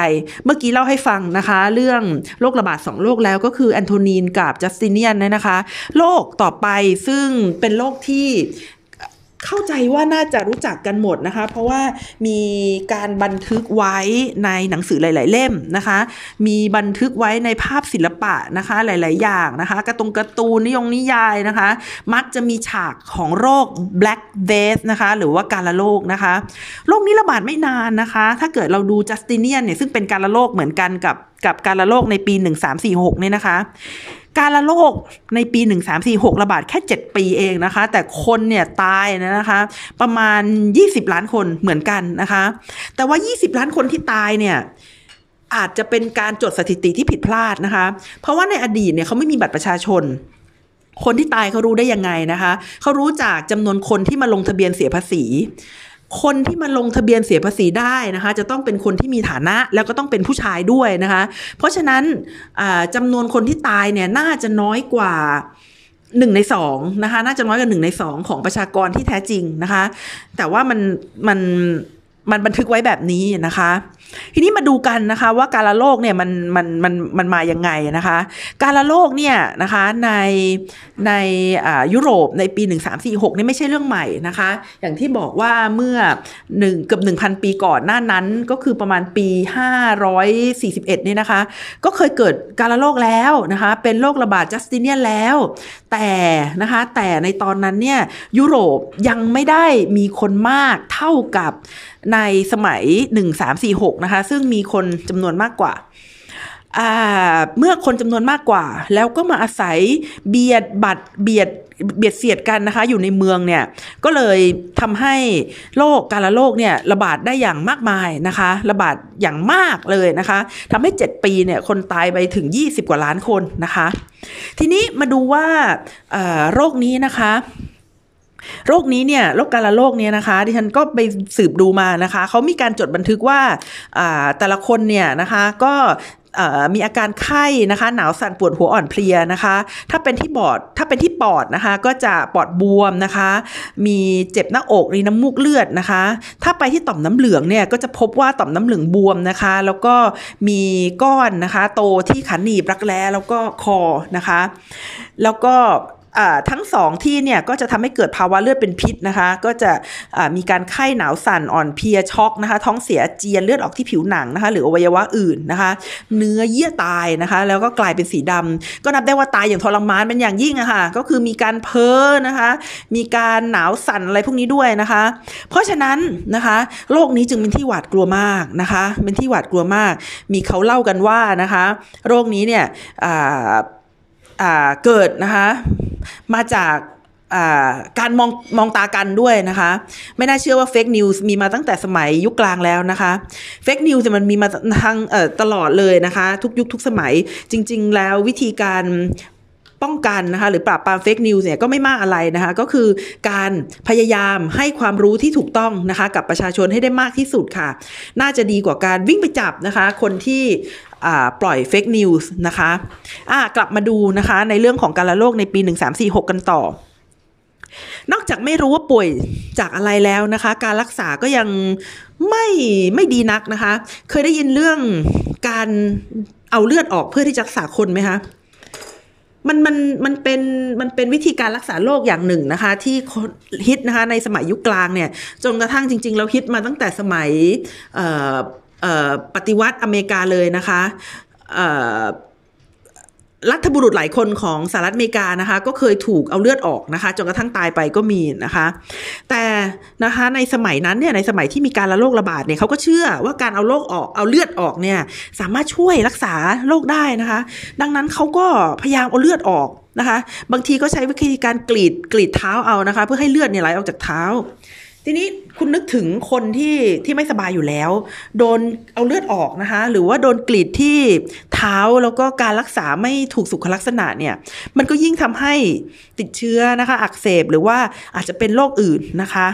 เมื่อกี้เล่าให้ฟังนะคะ เรื่องโรคระบาดสองโรคแล้วก็คือแอนโทนีนกับจัสติเนียนนะคะโรคต่อไปซึ่งเป็นโรคที่ เข้าใจว่าน่าจะรู้จักกันหมดนะคะ เพราะว่ามีการบันทึกไว้ในหนังสือหลาย ๆ เล่มนะคะ มีบันทึกไว้ในภาพศิลปะนะคะหลาย ๆ อย่างนะคะกระตงการ์ตูนนิยงนิยายนะคะ มักจะมีฉากของโรค black death นะคะ หรือว่าการละโรคนะคะ โรคนี้ระบาดไม่นานนะคะ ถ้าเกิดเราดูจัสติเนียนเนี่ยซึ่งเป็นการละโรคเหมือนกันกับกับการละโรคในปี 1346เนี่ยนะคะ การละโรคในปี 1346 ระบาดแค่ 7 ปีเองนะคะ แต่คนเนี่ยตายนะคะ ประมาณ 20 ล้านคนเหมือนกันนะคะ แต่ว่า 20 ล้านคนที่ตายเนี่ยอาจจะเป็นการจดสถิติที่ผิดพลาดนะคะ เพราะว่าในอดีตเนี่ยเขาไม่มีบัตรประชาชน คนที่ตายเขารู้ได้ยังไงนะคะ เขารู้จากจำนวนคนที่มาลงทะเบียนเสียภาษี คนที่มาลงทะเบียนเสียภาษีได้นะคะ จะต้องเป็นคนที่มีฐานะแล้วก็ต้องเป็นผู้ชายด้วยนะคะ เพราะฉะนั้นจำนวนคนที่ตายเนี่ยน่าจะน้อยกว่าหนึ่งในสองนะคะ น่าจะน้อยกว่าหนึ่งในสองของประชากรที่แท้จริงนะคะ แต่ว่ามันมันมันบันทึกไว้แบบนี้นะคะ ทีนี้มาดูกันนะคะว่าการละโลกเนี่ยมันมันมันมันมาอย่างไงนะคะ การละโลกเนี่ยนะคะในในยุโรปในปี 1346นี่ไม่ใช่เรื่องใหม่นะคะ อย่างที่บอกว่าเมื่อหนึ่งเกือบ1,000 ปีก่อนหน้านั้นก็คือประมาณปี 541นี่นะคะ ก็เคยเกิดการละโลกแล้วนะคะ เป็นโรคระบาดจัสติเนียนแล้ว แต่นะคะแต่ในตอนนั้นเนี่ยยุโรปยังไม่ได้มีคนมากเท่ากับในสมัย 1346นะคะ ซึ่งมีคนจำนวนมากกว่าเมื่อคนจำนวนมากกว่า แล้วก็มาอาศัยเบียดบัตรเบียดเบียดเสียดกันนะคะ อยู่ในเมืองเนี่ยก็เลยทำให้โรคการละโรคเนี่ยระบาดได้อย่างมากมายนะคะ ระบาดอย่างมากเลยนะคะทำให้ 7 ปีเนี่ยคนตายไปถึง 20 กว่าล้านคนนะคะ ทีนี้มาดูว่าโรคนี้นะคะ โรคนี้เนี่ยโรคการละโรคเนี่ยนะคะดิฉันก็ไปสืบดูมานะคะเขามีการจดบันทึกว่าแต่ละคนเนี่ยนะคะก็มีอาการไข้นะคะ หนาวสั่นปวดหัวอ่อนเพลียนะคะ ถ้าเป็นที่ปอดถ้าเป็นที่ปอดนะคะ ก็จะปอดบวมนะคะ มีเจ็บหน้าอกมีน้ำมูกเลือดนะคะ ถ้าไปที่ต่อมน้ำเหลืองเนี่ยก็จะพบว่าต่อมน้ำเหลืองบวมนะคะ แล้วก็มีก้อนนะคะ โตที่ขันหนีบรักแร้แล้วก็คอนะคะ แล้วก็ ทั้งสองที่เนี่ยก็จะทำให้เกิดภาวะเลือดเป็นพิษนะคะ ก็จะมีการไข้หนาวสั่นอ่อนเพลียช็อกนะคะ ท้องเสียเจียนเลือดออกที่ผิวหนังนะคะ หรืออวัยวะอื่นนะคะ เนื้อเยื่อตายนะคะ แล้วก็กลายเป็นสีดำก็นับได้ว่าตายอย่างทรมานเป็นอย่างยิ่งอะคะ่ะก็คือมีการเพ้อนะคะ มีการหนาวสั่นอะไรพวกนี้ด้วยนะคะ เพราะฉะนั้นนะคะโรคนี้จึงเป็นที่หวาดกลัวมากนะคะ เป็นที่หวาดกลัวมาก มีเขาเล่ากันว่านะคะ โรคนี้เนี่ยเกิดนะคะ มาจากการมองมองตากันด้วยนะคะ ไม่น่าเชื่อว่า fake news มีมาตั้งแต่สมัยยุคกลางแล้วนะคะ fake news มันมีมาทางตลอดเลยนะคะ ทุกยุคทุกสมัยจริง ๆ แล้ววิธีการป้องกันนะคะหรือปราบปราม fake news เนี่ยก็ไม่มากอะไรนะคะก็คือการพยายามให้ความรู้ที่ถูกต้องนะคะกับประชาชนให้ได้มากที่สุดค่ะ น่าจะดีกว่าการวิ่งไปจับนะคะ คนที่ ปล่อยเฟกนิวส์นะคะะกลับมาดูนะคะในเรื่องของการละโรคในปี 1346 กันต่อ นอกจากไม่รู้ว่าป่วยจากอะไรแล้วนะคะ การรักษาก็ยังไม่ไม่ดีนักนะคะ เคยได้ยินเรื่องการเอาเลือดออกเพื่อที่จะรักษาคนไหมคะมันมันมันเป็นมันเป็นวิธีการรักษาโรคอย่างหนึ่งนะคะ ที่ฮิตนะคะในสมัยยุคกลางเนี่ยจนกระทั่งจริง ๆ เราฮิตมาตั้งแต่สมัย ปฏิวัติอเมริกาเลยนะคะรัฐบุรุษหลายคนของสหรัฐอเมริกานะคะ ก็เคยถูกเอาเลือดออกนะคะจนกระทั่งตายไปก็มีนะคะ แต่นะคะในสมัยนั้นเนี่ยในสมัยที่มีการระโรคระบาดเนี่ยเขาก็เชื่อว่าการเอาโรคออกเอาเลือดออกเนี่ยสามารถช่วยรักษาโรคได้นะคะ ดังนั้นเขาก็พยายามเอาเลือดออกนะคะ บางทีก็ใช้วิธีการกรีดกรีดเท้าเอานะคะ เพื่อให้เลือดเนี่ยไหลออกจากเท้า ทีนี้คุณนึกถึงคนที่ที่ไม่สบายอยู่แล้ว โดนเอาเลือดออกนะคะ หรือว่าโดนกรีดที่เท้าแล้วก็การรักษาไม่ถูกสุขลักษณะเนี่ยมันก็ยิ่งทำให้ติดเชื้อนะคะ อักเสบหรือว่าอาจจะเป็นโรคอื่นนะคะ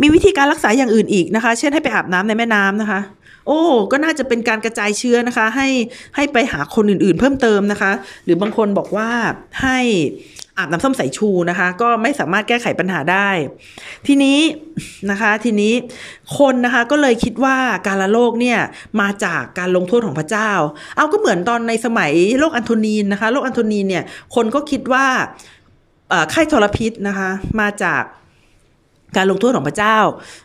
มีวิธีการรักษาอย่างอื่นอีกนะคะ เช่นให้ไปอาบน้ำในแม่น้ำนะคะ โอ้ ก็น่าจะเป็นการกระจายเชื้อนะคะ ให้ให้ไปหาคนอื่นๆ เพิ่มเติมนะคะ หรือบางคนบอกว่าให้ อาบน้ำส้มสายชูนะคะ ก็ไม่สามารถแก้ไขปัญหาได้ ทีนี้นะคะทีนี้คนนะคะก็เลยคิดว่าการละโลกเนี่ยมาจากการลงโทษของพระเจ้า เอาก็เหมือนตอนในสมัยโรคอันโทนีนนะคะโรคอันโทนีนเนี่ยคนก็คิดว่าไข้ทรพิษนะคะ มาจาก การลงโทษของพระเจ้า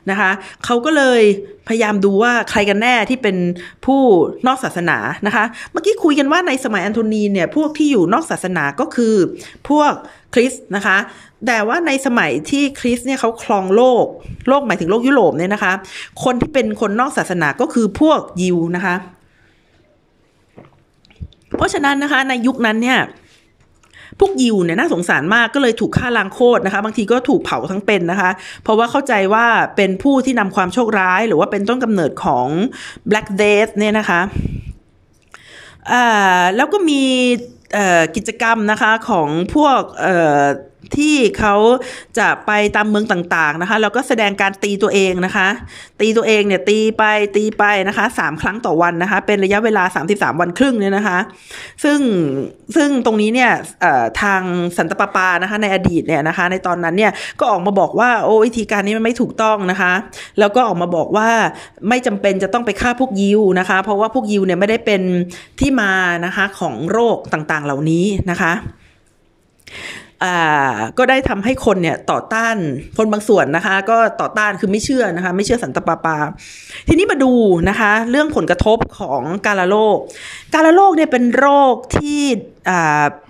นะคะเขาก็เลยพยายามดูว่าใครกันแน่ที่เป็นผู้นอกศาสนานะคะ เมื่อกี้คุยกันว่าในสมัยอันโทนีเนี่ยพวกที่อยู่นอกศาสนาก็คือพวกคริสนะคะ แต่ว่าในสมัยที่คริสเนี่ยเขาครองโลก โลกหมายถึงโลกยุโรปเนี่ยนะคะ คนที่เป็นคนนอกศาสนาก็คือพวกยิวนะคะ เพราะฉะนั้นนะคะในยุคนั้นเนี่ย พวกยิวเนี่ยน่าสงสารมากก็เลยถูกฆ่าล้างโคตรนะคะ บางทีก็ถูกเผาทั้งเป็นนะคะ เพราะว่าเข้าใจว่าเป็นผู้ที่นำความโชคร้าย หรือว่าเป็นต้นกำเนิดของ Black Death เนี่ยนะคะแล้วก็มีกิจกรรมนะคะของพวก ที่เขาจะไปตามเมืองต่างๆนะคะ แล้วก็แสดงการตีตัวเองนะคะ ตีตัวเองเนี่ยตีไปตีไปนะคะสามครั้งต่อวันนะคะ เป็นระยะเวลา 33 วันครึ่งเนี่ยนะคะ ซึ่งซึ่งตรงนี้เนี่ยทางสันตปาปานะคะในอดีตเนี่ยนะคะ ในตอนนั้นเนี่ยก็ออกมาบอกว่าโอ้วิธีการนี้มันไม่ถูกต้องนะคะ แล้วก็ออกมาบอกว่าไม่จำเป็นจะต้องไปฆ่าพวกยิวนะคะ เพราะว่าพวกยิวเนี่ยไม่ได้เป็นที่มานะคะของโรคต่างๆเหล่านี้นะคะ ก็ได้ทำให้คนเนี่ยต่อต้านคนบางส่วนนะคะ ก็ต่อต้านคือไม่เชื่อนะคะ ไม่เชื่อสันตปาปา ทีนี้มาดูนะคะ เรื่องผลกระทบของกาละโรค กาละโรคเนี่ยเป็นโรคที่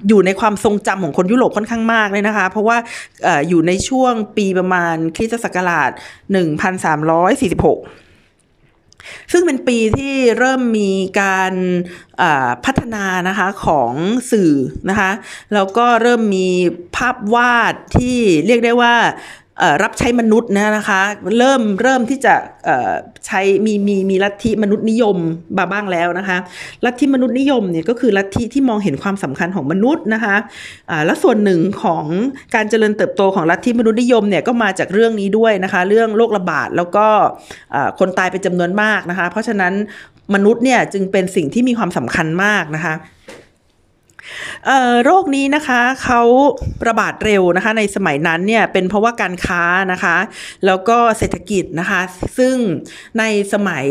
อยู่ในความทรงจำของคนยุโรปค่อนข้างมากเลยนะคะ เพราะว่าออยู่ในช่วงปีประมาณคริสตศักราช 1346 ซึ่งเป็นปีที่เริ่มมีการพัฒนานะคะของสื่อนะคะแล้วก็เริ่มมีภาพวาดที่เรียกได้ว่า รับใช้มนุษย์นะคะเริ่มเริ่มที่จะใช้มีมีมีลัทธิมนุษย์นิยมบาบ้างแล้วนะคะลัทธิมนุษย์นิยมเนี่ยก็คือลัทธิที่มองเห็นความสำคัญของมนุษย์นะคะและส่วนหนึ่งของการเจริญเติบโตของลัทธิมนุษย์นิยมเนี่ยก็มาจากเรื่องนี้ด้วยนะคะ เรื่องโรคระบาดแล้วก็คนตายเป็นจำนวนมากนะคะ เพราะฉะนั้นมนุษย์เนี่ยจึงเป็นสิ่งที่มีความสำคัญมากนะคะ โรคนี้นะคะเขาระบาดเร็วนะคะ ในสมัยนั้นเนี่ยเป็นเพราะว่าการค้านะคะ แล้วก็เศรษฐกิจนะคะ ซึ่งในสมัย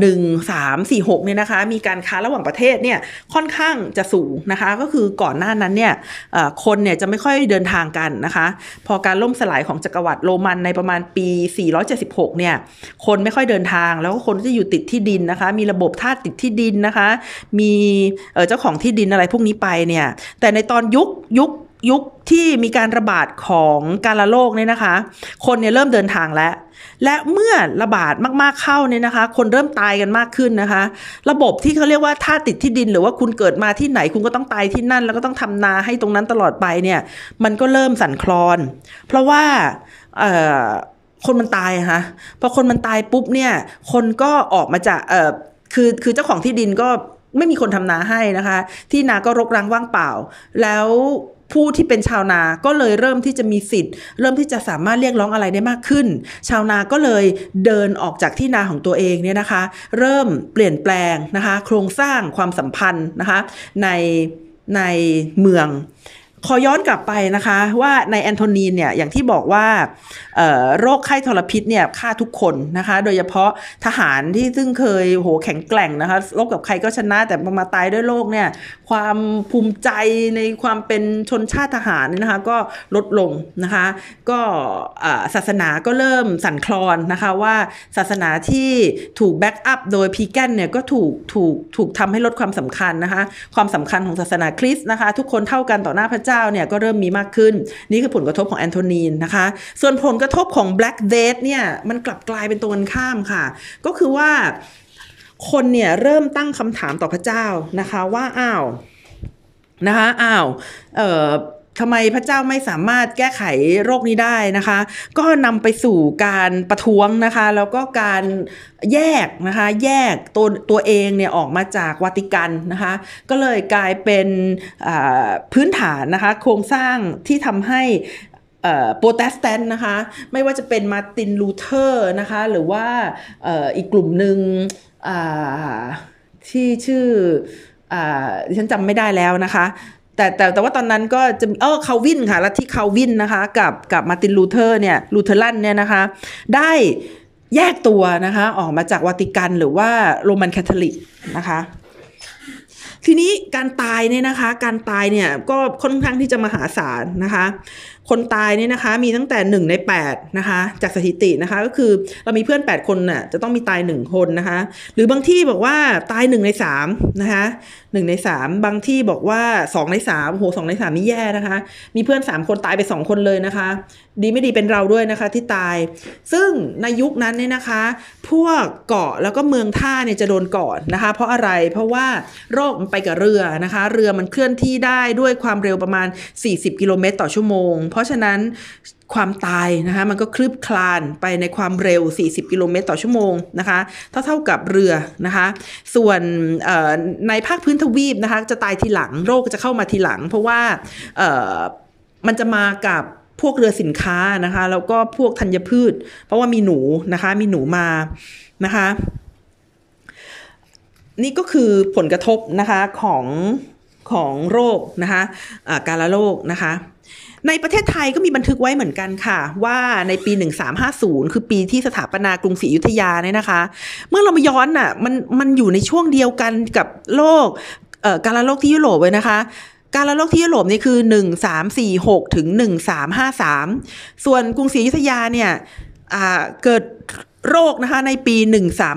หนึ่งสามสี่หกเนี่ยนะคะ มีการค้าระหว่างประเทศเนี่ยค่อนข้างจะสูงนะคะ ก็คือก่อนหน้านั้นเนี่ยคนเนี่ยจะไม่ค่อยเดินทางกันนะคะ พอการล่มสลายของจักรวรรดิโรมันในประมาณปี 476 เนี่ย คนไม่ค่อยเดินทาง แล้วก็คนจะอยู่ติดที่ดินนะคะ มีระบบทาสติดที่ดินนะคะ มีเจ้าของที่ดินอะไรพวกนี้ไปเนี่ย แต่ในตอนยุคยุคยุคที่มีการระบาดของการละโรคเนี่ยนะคะ คนเนี่ยเริ่มเดินทางแล้ว และเมื่อระบาดมากๆเข้าเนี่ยนะคะ คนเริ่มตายกันมากขึ้นนะคะ ระบบที่เขาเรียกว่าถ้าติดที่ดินหรือว่าคุณเกิดมาที่ไหนคุณก็ต้องตายที่นั่น แล้วก็ต้องทำนาให้ตรงนั้นตลอดไปเนี่ย มันก็เริ่มสั่นคลอน เพราะว่าคนมันตายค่ะพอคนมันตายปุ๊บเนี่ย คนก็ออกมาจากคือคือเจ้าของที่ดินก็ ไม่มีคนทำนาให้นะคะ ที่นาก็รกร้างว่างเปล่า แล้วผู้ที่เป็นชาวนาก็เลยเริ่มที่จะมีสิทธิ์ เริ่มที่จะสามารถเรียกร้องอะไรได้มากขึ้น ชาวนาก็เลยเดินออกจากที่นาของตัวเองเนี่ยนะคะ เริ่มเปลี่ยนแปลงนะคะ โครงสร้างความสัมพันธ์นะคะในในเมือง ขอย้อนกลับไปนะคะว่าในแอนโทนีนเนี่ยอย่างที่บอกว่าโรคไข้ทรพิษเนี่ยฆ่าทุกคนนะคะ โดยเฉพาะทหารที่ซึ่งเคยโหแข็งแกร่งนะคะรคกับใครก็ชนะแต่มาตายด้วยโรคเนี่ยความภูมิใจในความเป็นชนชาติทหารนะคะก็ลดลงนะคะ ก็ศาสนาก็เริ่มสั่นคลอนนะคะว่าศาสนาที่ถูก back up โดย pagan เนี่ยก็ถูกถูกถูกทำให้ลดความสำคัญนะคะ ความสำคัญของศาสนาคริสต์นะคะ ทุกคนเท่ากันต่อหน้าพระเจ้าเนี่ยก็เริ่มมีมากขึ้น นี่คือผลกระทบของแอนโทนีนนะคะ ส่วนผลกระทบของ Black Death เนี่ยมันกลับกลายเป็นตรงกันข้ามค่ะ ก็คือว่าคนเนี่ยเริ่มตั้งคำถามต่อพระเจ้านะคะว่าอ้าวนะคะอ้าวเอ่อ ทำไมพระเจ้าไม่สามารถแก้ไขโรคนี้ได้นะคะ ก็นำไปสู่การประท้วงนะคะ แล้วก็การแยกนะคะ แยกตัวตัวเองเนี่ยออกมาจากวาติกันนะคะ ก็เลยกลายเป็นพื้นฐานนะคะ โครงสร้างที่ทำให้โปรเตสแตนต์นะคะ ไม่ว่าจะเป็นมาร์ตินลูเธอร์นะคะ หรือว่าอีกกลุ่มหนึ่งที่ชื่ออฉันจำไม่ได้แล้วนะคะ แต่แต่แต่ว่าตอนนั้นก็จะเออคาลวินค่ะลัทธิคาลวินนะคะ กับกับมาร์ตินลูเธอร์เนี่ยลูเธอรันเนี่ยนะคะ ได้แยกตัวนะคะออกมาจากวาติกันหรือว่าโรมันคาทอลิกนะคะทีนี้การตายเนี่ยนะคะ การตายเนี่ยก็ค่อนข้างที่จะมหาศาลนะคะ คนตายเนี่ยนะคะ มีตั้งแต่หนึ่งในแปดนะคะ จากสถิตินะคะ ก็คือเรามีเพื่อนแปดคนน่ะจะต้องมีตายหนึ่งคนนะคะ หรือบางที่บอกว่าตายหนึ่งในสามนะคะหนึ่งในสามบางที่บอกว่าสองในสามโหสองในสามนี่แย่นะคะ มีเพื่อนสามคนตายไปสองคนเลยนะคะ ดีไม่ดีเป็นเราด้วยนะคะที่ตาย ซึ่งในยุคนั้นเนี่ยนะคะ พวกเกาะแล้วก็เมืองท่าเนี่ยจะโดนก่อนนะคะ เพราะอะไรเพราะว่าโรคมันไปกับเรือนะคะ เรือมันเคลื่อนที่ได้ด้วยความเร็วประมาณ 40 กิโลเมตรต่อชั่วโมงเพราะฉะนั้นความตายนะคะมันก็คลืบคลานไปในความเร็ว 40 กิโลเมตรต่อชั่วโมงนะคะเท่าเท่ากับเรือนะคะ ส่วนในภาคพื้นทวีปนะคะจะตายทีหลังโรคจะเข้ามาทีหลัง เพราะว่ามันจะมากับพวกเรือสินค้านะคะแล้วก็พวกธัญพืช เพราะว่ามีหนูนะคะมีหนูมานะคะนี่ก็คือผลกระทบนะคะของของโรคนะคะะการละโรคนะคะ ในประเทศไทยก็มีบันทึกไว้เหมือนกันค่ะ ว่าในปี 1350 คือปีที่สถาปนากรุงศรีอยุธยาเนี่ยนะคะ เมื่อเรามาย้อนน่ะมันมันอยู่ในช่วงเดียวกันกับโลกการละโลกที่ยุโรปเลยนะคะการละโลกที่ยุโรปนี่คือ 1346 ถึง 1353 ส่วนกรุงศรีอยุธยาเนี่ยเกิด โรคนะคะในปี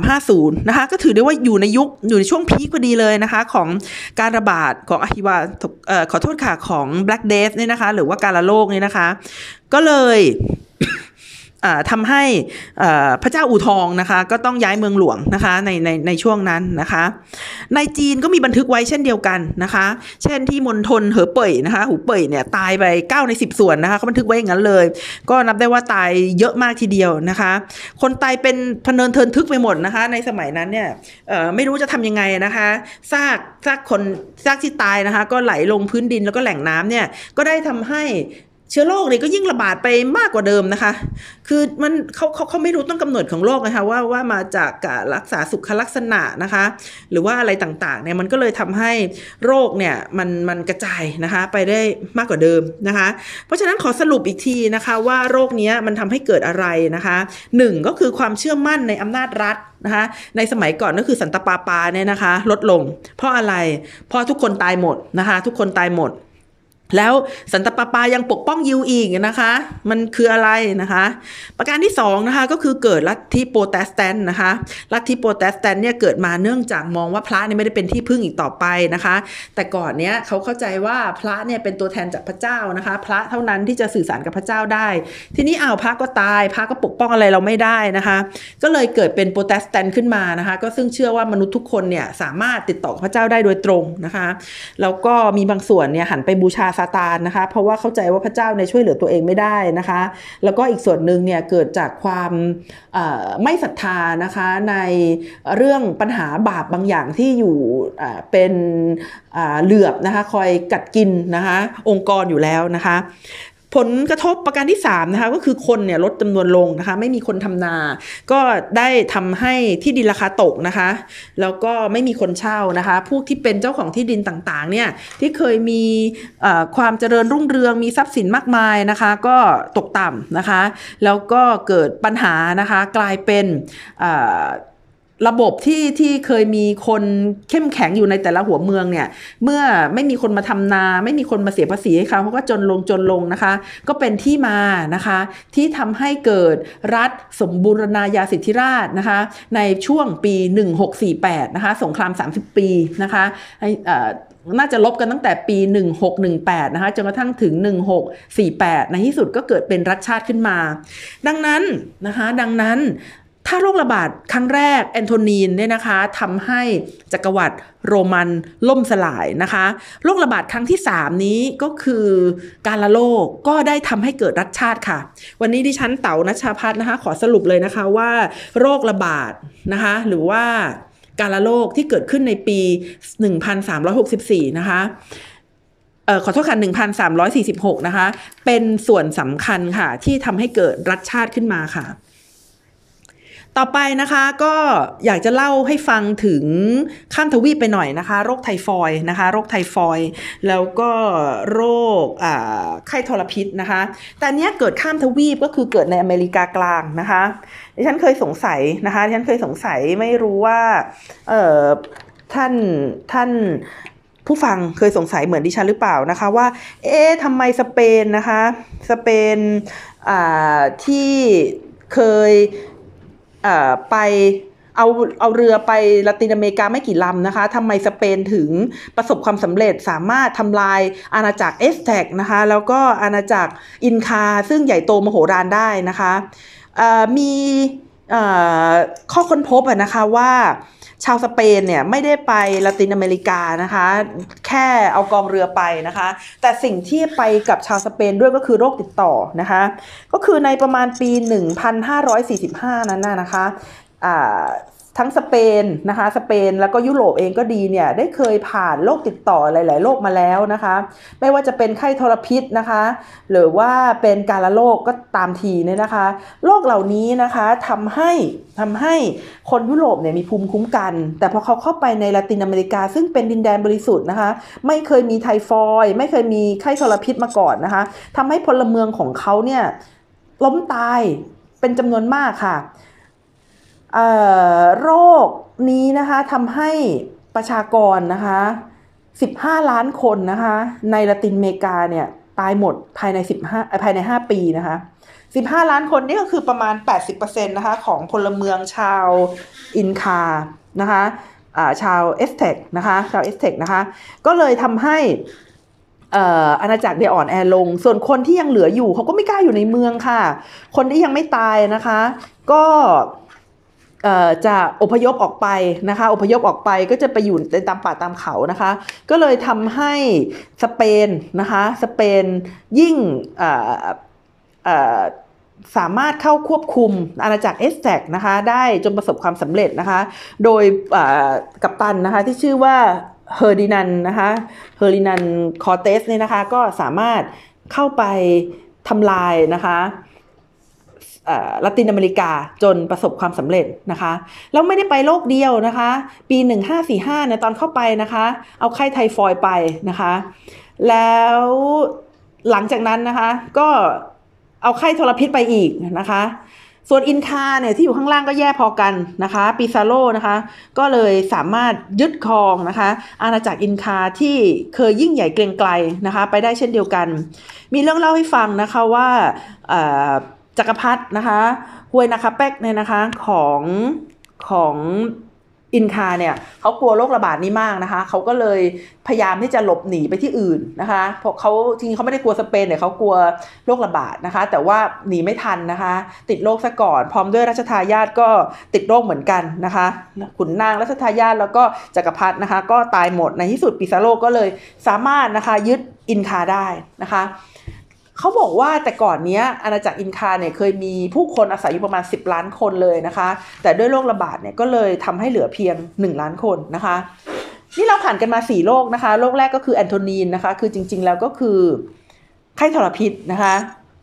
1350นะคะก็ถือได้ว่าอยู่ในยุคอยู่ในช่วงพีคพอดีเลยนะคะของการระบาดของอหิวาขอโทษค่ะของ Black Death เนี่ยนะคะหรือว่าการระโรคเนี่ยนะคะ ก็เลย ทำให้พระเจ้าอู่ทองนะคะก็ต้องย้ายเมืองหลวงนะคะในในในช่วงนั้นนะคะ ในจีนก็มีบันทึกไว้เช่นเดียวกันนะคะ เช่นที่มณฑลเหอเป่ยนะคะหูเป่ยเนี่ยตายไป 9 ใน 10 ส่วนนะคะเขาบันทึกไว้อย่างนั้นเลย ก็นับได้ว่าตายเยอะมากทีเดียวนะคะ คนตายเป็นพเนินเทินทึกไปหมดนะคะ ในสมัยนั้นเนี่ยไม่รู้จะทำยังไงนะคะซากซากคนซากที่ตายนะคะ ก็ไหลลงพื้นดินแล้วก็แหล่งน้ำเนี่ยก็ได้ทำให้ เชื้อโรคเนี่ยก็ยิ่งระบาดไปมากกว่าเดิมนะคะ คือมันเขาเขาเขาไม่รู้ต้นกำเนิดของโรคนะคะว่าว่ามาจากการรักษาสุขลักษณะนะคะ หรือว่าอะไรต่างๆเนี่ยมันก็เลยทำให้โรคเนี่ยมันมันกระจายนะคะไปได้มากกว่าเดิมนะคะ เพราะฉะนั้นขอสรุปอีกทีนะคะว่าโรคนี้มันทำให้เกิดอะไรนะคะหนึ่งก็คือความเชื่อมั่นในอำนาจรัฐนะคะในสมัยก่อนก็คือสันตปาปาเนี่ยนะคะ ลดลง เพราะอะไร เพราะทุกคนตายหมดนะคะ ทุกคนตายหมด แล้วสันตะปาปายังปกป้องยิวอีกนะคะ มันคืออะไรนะคะ ประการที่สองนะคะก็คือเกิดลัทธิโปรเตสแตนต์นะคะ ลัทธิโปรเตสแตนต์เนี่ยเกิดมาเนื่องจากมองว่าพระเนี่ยไม่ได้เป็นที่พึ่งอีกต่อไปนะคะ แต่ก่อนเนี้ยเขาเข้าใจว่าพระเนี่ยเป็นตัวแทนจากพระเจ้านะคะ พระเท่านั้นที่จะสื่อสารกับพระเจ้าได้ ทีนี้อ้าวพระก็ตาย พระก็ปกป้องอะไรเราไม่ได้นะคะ ก็เลยเกิดเป็นโปรเตสแตนต์ขึ้นมานะคะ ก็ซึ่งเชื่อว่ามนุษย์ทุกคนเนี่ยสามารถติดต่อกับพระเจ้าได้โดยตรงนะคะ แล้วก็มีบางส่วนเนี่ยหันไปบูชาซาตานนะคะ เพราะว่าเข้าใจว่าพระเจ้าในช่วยเหลือตัวเองไม่ได้นะคะ แล้วก็อีกส่วนหนึ่งเนี่ยเกิดจากความไม่ศรัทธานะคะในเรื่องปัญหาบาปบางอย่างที่อยู่เป็นเหลือบนะคะคอยกัดกินนะคะองค์กรอยู่แล้วนะคะ ผลกระทบประการที่3นะคะก็คือคนเนี่ยลดจำนวนลงนะคะไม่มีคนทำนา ก็ได้ทำให้ที่ดินราคาตกนะคะ แล้วก็ไม่มีคนเช่านะคะพวกที่เป็นเจ้าของที่ดินต่างๆเนี่ยที่เคยมีความเจริญรุ่งเรืองมีทรัพย์สินมากมายนะคะ ก็ตกต่ำนะคะ แล้วก็เกิดปัญหานะคะกลายเป็น ระบบที่ที่เคยมีคนเข้มแข็งอยู่ในแต่ละหัวเมืองเนี่ย เมื่อไม่มีคนมาทำนา ไม่มีคนมาเสียภาษีให้เขาเขาก็จนลงจนลงนะคะ ก็เป็นที่มานะคะ ที่ทำให้เกิดรัฐสมบูรณาญาสิทธิราชนะคะ ในช่วงปี 1648 นะคะ สงคราม 30 ปีนะคะน่าจะลบกันตั้งแต่ปี 1618 นะคะจนกระทั่งถึง 1648 ในที่สุดก็เกิดเป็นรัฐชาติขึ้นมา ดังนั้นนะคะ ดังนั้น ถ้าโรคระบาดครั้งแรกแอนโทนีนเนี่ยนะคะทำให้จักรวรรดิโรมันล่มสลายนะคะโรคระบาดครั้งที่ 3 นี้ก็คือการละโรคก็ได้ทำให้เกิดรัฐชาติค่ะ วันนี้ดิฉันเต๋านัชชาพัฒน์นะคะ ขอสรุปเลยนะคะว่าโรคระบาดนะคะหรือว่าการละโรคที่เกิดขึ้นในปี 1364 นะคะเอ่อขอโทษค่ะ1,346 นะคะ เป็นส่วนสำคัญค่ะ ที่ทำให้เกิดรัฐชาติขึ้นมาค่ะ ต่อไปนะคะก็อยากจะเล่าให้ฟังถึงข้ามทวีปไปหน่อยนะคะ โรคไทฟอยด์นะคะ โรคไทฟอยด์แล้วก็โรคไข้ทรพิษนะคะ แต่เนี้ยเกิดข้ามทวีปก็คือเกิดในอเมริกากลางนะคะดิฉันเคยสงสัยนะคะดิฉันเคยสงสัยไม่รู้ว่าเออท่านท่านผู้ฟังเคยสงสัยเหมือนดิฉันหรือเปล่านะคะว่า เอ๊ะทำไมสเปนนะคะ สเปนที่เคย ไปเอาเอาเรือไปละตินอเมริกาไม่กี่ลำนะคะทำไมสเปนถึงประสบความสำเร็จสามารถทำลายอาณาจักรแอซเท็กนะคะ แล้วก็อาณาจักรอินคา ซึ่งใหญ่โตมโหฬารได้นะคะมีข้อค้นพบนะคะว่า ชาวสเปนเนี่ยไม่ได้ไปละตินอเมริกานะคะ แค่เอากองเรือไปนะคะ แต่สิ่งที่ไปกับชาวสเปนด้วยก็คือโรคติดต่อนะคะ ก็คือในประมาณปี 1545 นั้นนะนะคะอ่า ทั้งสเปนนะคะสเปนแล้วก็ยุโรปเองก็ดีเนี่ยได้เคยผ่านโรคติดต่อหลาย ๆ โรคมาแล้วนะคะ ไม่ว่าจะเป็นไข้ทรพิษนะคะ หรือว่าเป็นการละโรคก็ตามทีเนี่ยนะคะโรคเหล่านี้นะคะทำให้ทำให้คนยุโรปเนี่ยมีภูมิคุ้มกัน แต่พอเขาเข้าไปในละตินอเมริกา ซึ่งเป็นดินแดนบริสุทธิ์นะคะ ไม่เคยมีไทฟอยไม่เคยมีไข้ทรพิษมาก่อนนะคะทำให้พลเมืองของเขาเนี่ยล้มตายเป็นจำนวนมากค่ะ โรคนี้นะคะทำให้ประชากรนะคะ 15 ล้านคนนะคะ ในละตินอเมริกาเนี่ยตายหมดภายใน 15ภายใน 5 ปีนะคะ 15 ล้านคนนี่ก็คือประมาณ 80%นะคะของพลเมืองชาวอินคานะคะชาวแอซเท็กนะคะชาวแอซเท็กนะคะ ก็เลยทำให้เอออาณาจักรเนี่ยอ่อนแอลง ส่วนคนที่ยังเหลืออยู่เขาก็ไม่กล้าอยู่ในเมืองค่ะ คนที่ยังไม่ตายนะคะ ก็ จะอพยพออกไปนะคะ อพยพออกไปก็จะไปอยู่ในตามป่าตามเขานะคะ ก็เลยทำให้สเปนนะคะ สเปนยิ่งสามารถเข้าควบคุมอาณาจักรแอซเท็กนะคะ ได้จนประสบความสำเร็จนะคะ โดยกัปตันนะคะที่ชื่อว่าเฮอร์ดินันนะคะเฮอร์ดินันคอร์เตสเนี่ยนะคะ ก็สามารถเข้าไปทำลายนะคะ ละตินอเมริกาจนประสบความสำเร็จนะคะแล้วไม่ได้ไปโรคเดียวนะคะ ปี 1545เนี่ยตอนเข้าไปนะคะ เอาไข้ไทฟอยด์ไปนะคะ แล้วหลังจากนั้นนะคะ ก็เอาไข้ทรพิษไปอีกนะคะ ส่วนอินคาเนี่ยที่อยู่ข้างล่างก็แย่พอกันนะคะปิซาโลนะคะ ก็เลยสามารถยึดครองนะคะ อาณาจักรอินคาที่เคยยิ่งใหญ่เกรียงไกลนะคะ ไปได้เช่นเดียวกัน มีเรื่องเล่าให้ฟังนะคะว่า จักรพรรดินะคะฮวยนาคาเปกเนี่ยนะคะของของอินคาเนี่ยเขากลัวโรคระบาดนี้มากนะคะเขาก็เลยพยายามที่จะหลบหนีไปที่อื่นนะคะเพราะเขาจริงๆเขาไม่ได้กลัวสเปนแต่เขากลัวโรคระบาดนะคะ แต่ว่าหนีไม่ทันนะคะ ติดโรคซะก่อน พร้อมด้วยรัชทายาทก็ติดโรคเหมือนกันนะคะขุนนางรัชทายาทแล้วก็จักรพรรดินะคะ ก็ตายหมดในที่สุดปิซาโลก็เลยสามารถนะคะยึดอินคาได้นะคะ เขาบอกว่าแต่ก่อนเนี้ยอาณาจักรอินคาเนี่ยเคยมีผู้คนอาศัยอยู่ประมาณ 10 ล้านคนเลยนะคะ แต่ด้วยโรคระบาดเนี่ยก็เลยทำให้เหลือเพียง 1 ล้านคนนะคะ นี่เราผ่านกันมา 4 โรคนะคะโรคแรกก็คือแอนโทนีนนะคะ คือจริง ๆ แล้วก็คือไข้ทรพิษนะคะ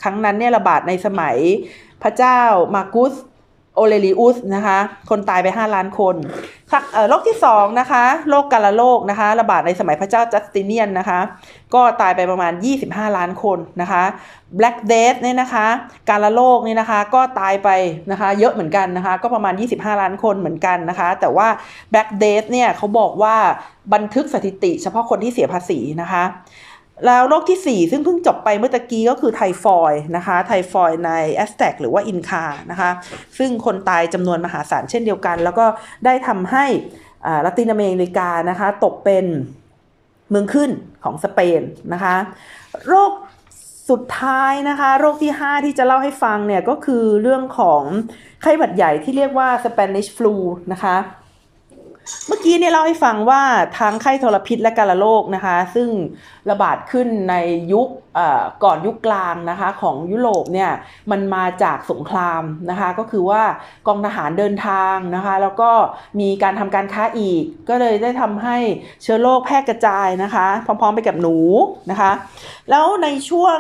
ครั้งนั้นเนี่ยระบาดในสมัยพระเจ้ามากุส โอเลริอุสนะคะ คนตายไป 5 ล้านคนคโรคที่2นะคะโรคกาลาโรคนะคะ ระบาดในสมัยพระเจ้าจัสติเนียนนะคะ ก็ตายไปประมาณ 25 ล้านคนนะคะ Black Death เนี่ยนะคะ การละโรคเนี่ยนะคะ ก็ตายไปนะคะ เยอะเหมือนกันนะคะ ก็ประมาณ 25 ล้านคนเหมือนกันนะคะ แต่ว่า Black Death เนี่ยเขาบอกว่าบันทึกสถิติเฉพาะคนที่เสียภาษีนะคะ แล้วโรคที่ 4 ซึ่งเพิ่งจบไปเมื่อตะกี้ก็คือไทฟอยนะคะไทฟอยในแอสแท็กหรือว่าอินคานะคะซึ่งคนตายจำนวนมหาศาลเช่นเดียวกัน แล้วก็ได้ทำให้ละตินอเมริกานะคะตกเป็นเมืองขึ้นของสเปนนะคะโรคสุดท้ายนะคะโรคที่ 5 ที่จะเล่าให้ฟังเนี่ยก็คือเรื่องของไข้หวัดใหญ่ที่เรียกว่า Spanish flu นะคะ เมื่อกี้เนี่ยเล่าให้ฟังว่าทั้งไข้ทรพิษและกาฬโรคนะคะ ซึ่งระบาดขึ้นในยุค ก่อนยุคกลางนะคะของยุโรปเนี่ยมันมาจากสงครามนะคะก็คือว่ากองทหารเดินทางนะคะแล้วก็มีการทำการค้าอีก ก็เลยได้ทำให้เชื้อโรคแพร่กระจายนะคะ พร้อมๆไปกับหนูนะคะ แล้วในช่วง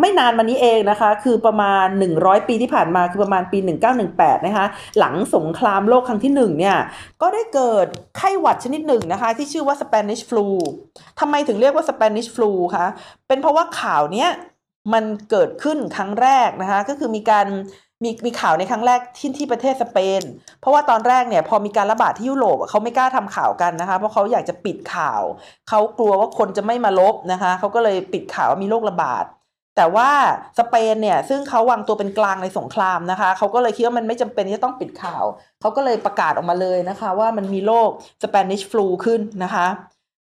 ไม่นานมานี้เองนะคะคือประมาณ 100 ปีที่ผ่านมาคือประมาณปี 1918นะคะหลังสงครามโลกครั้งที่หนึ่งเนี่ยก็ได้เกิดไข้หวัดชนิดหนึ่งนะคะที่ชื่อว่า Spanish flu ทำไมถึงเรียกว่า Spanish flu คะเป็นเพราะว่าข่าาวเนี้ยมันเกิดขึ้นครั้งแรกนะคะ ก็คือมีการมีมีข่าวในครั้งแรกที่ที่ประเทศสเปน เพราะว่าตอนแรกเนี่ยพอมีการระบาดที่ยุโรปเขาไม่กล้าทำข่าวกันนะคะ เพราะเขาอยากจะปิดข่าวเขากลัวว่าคนจะไม่มาลบนะคะเขาก็เลยปิดข่าวว่ามีโรคระบาด แต่ว่าสเปนเนี่ยซึ่งเขาวางตัวเป็นกลางในสงครามนะคะเขาก็เลยคิดว่ามันไม่จำเป็นที่จะต้องปิดข่าวเขาก็เลยประกาศออกมาเลยนะคะ ว่ามันมีโรค Spanish flu ขึ้นนะคะ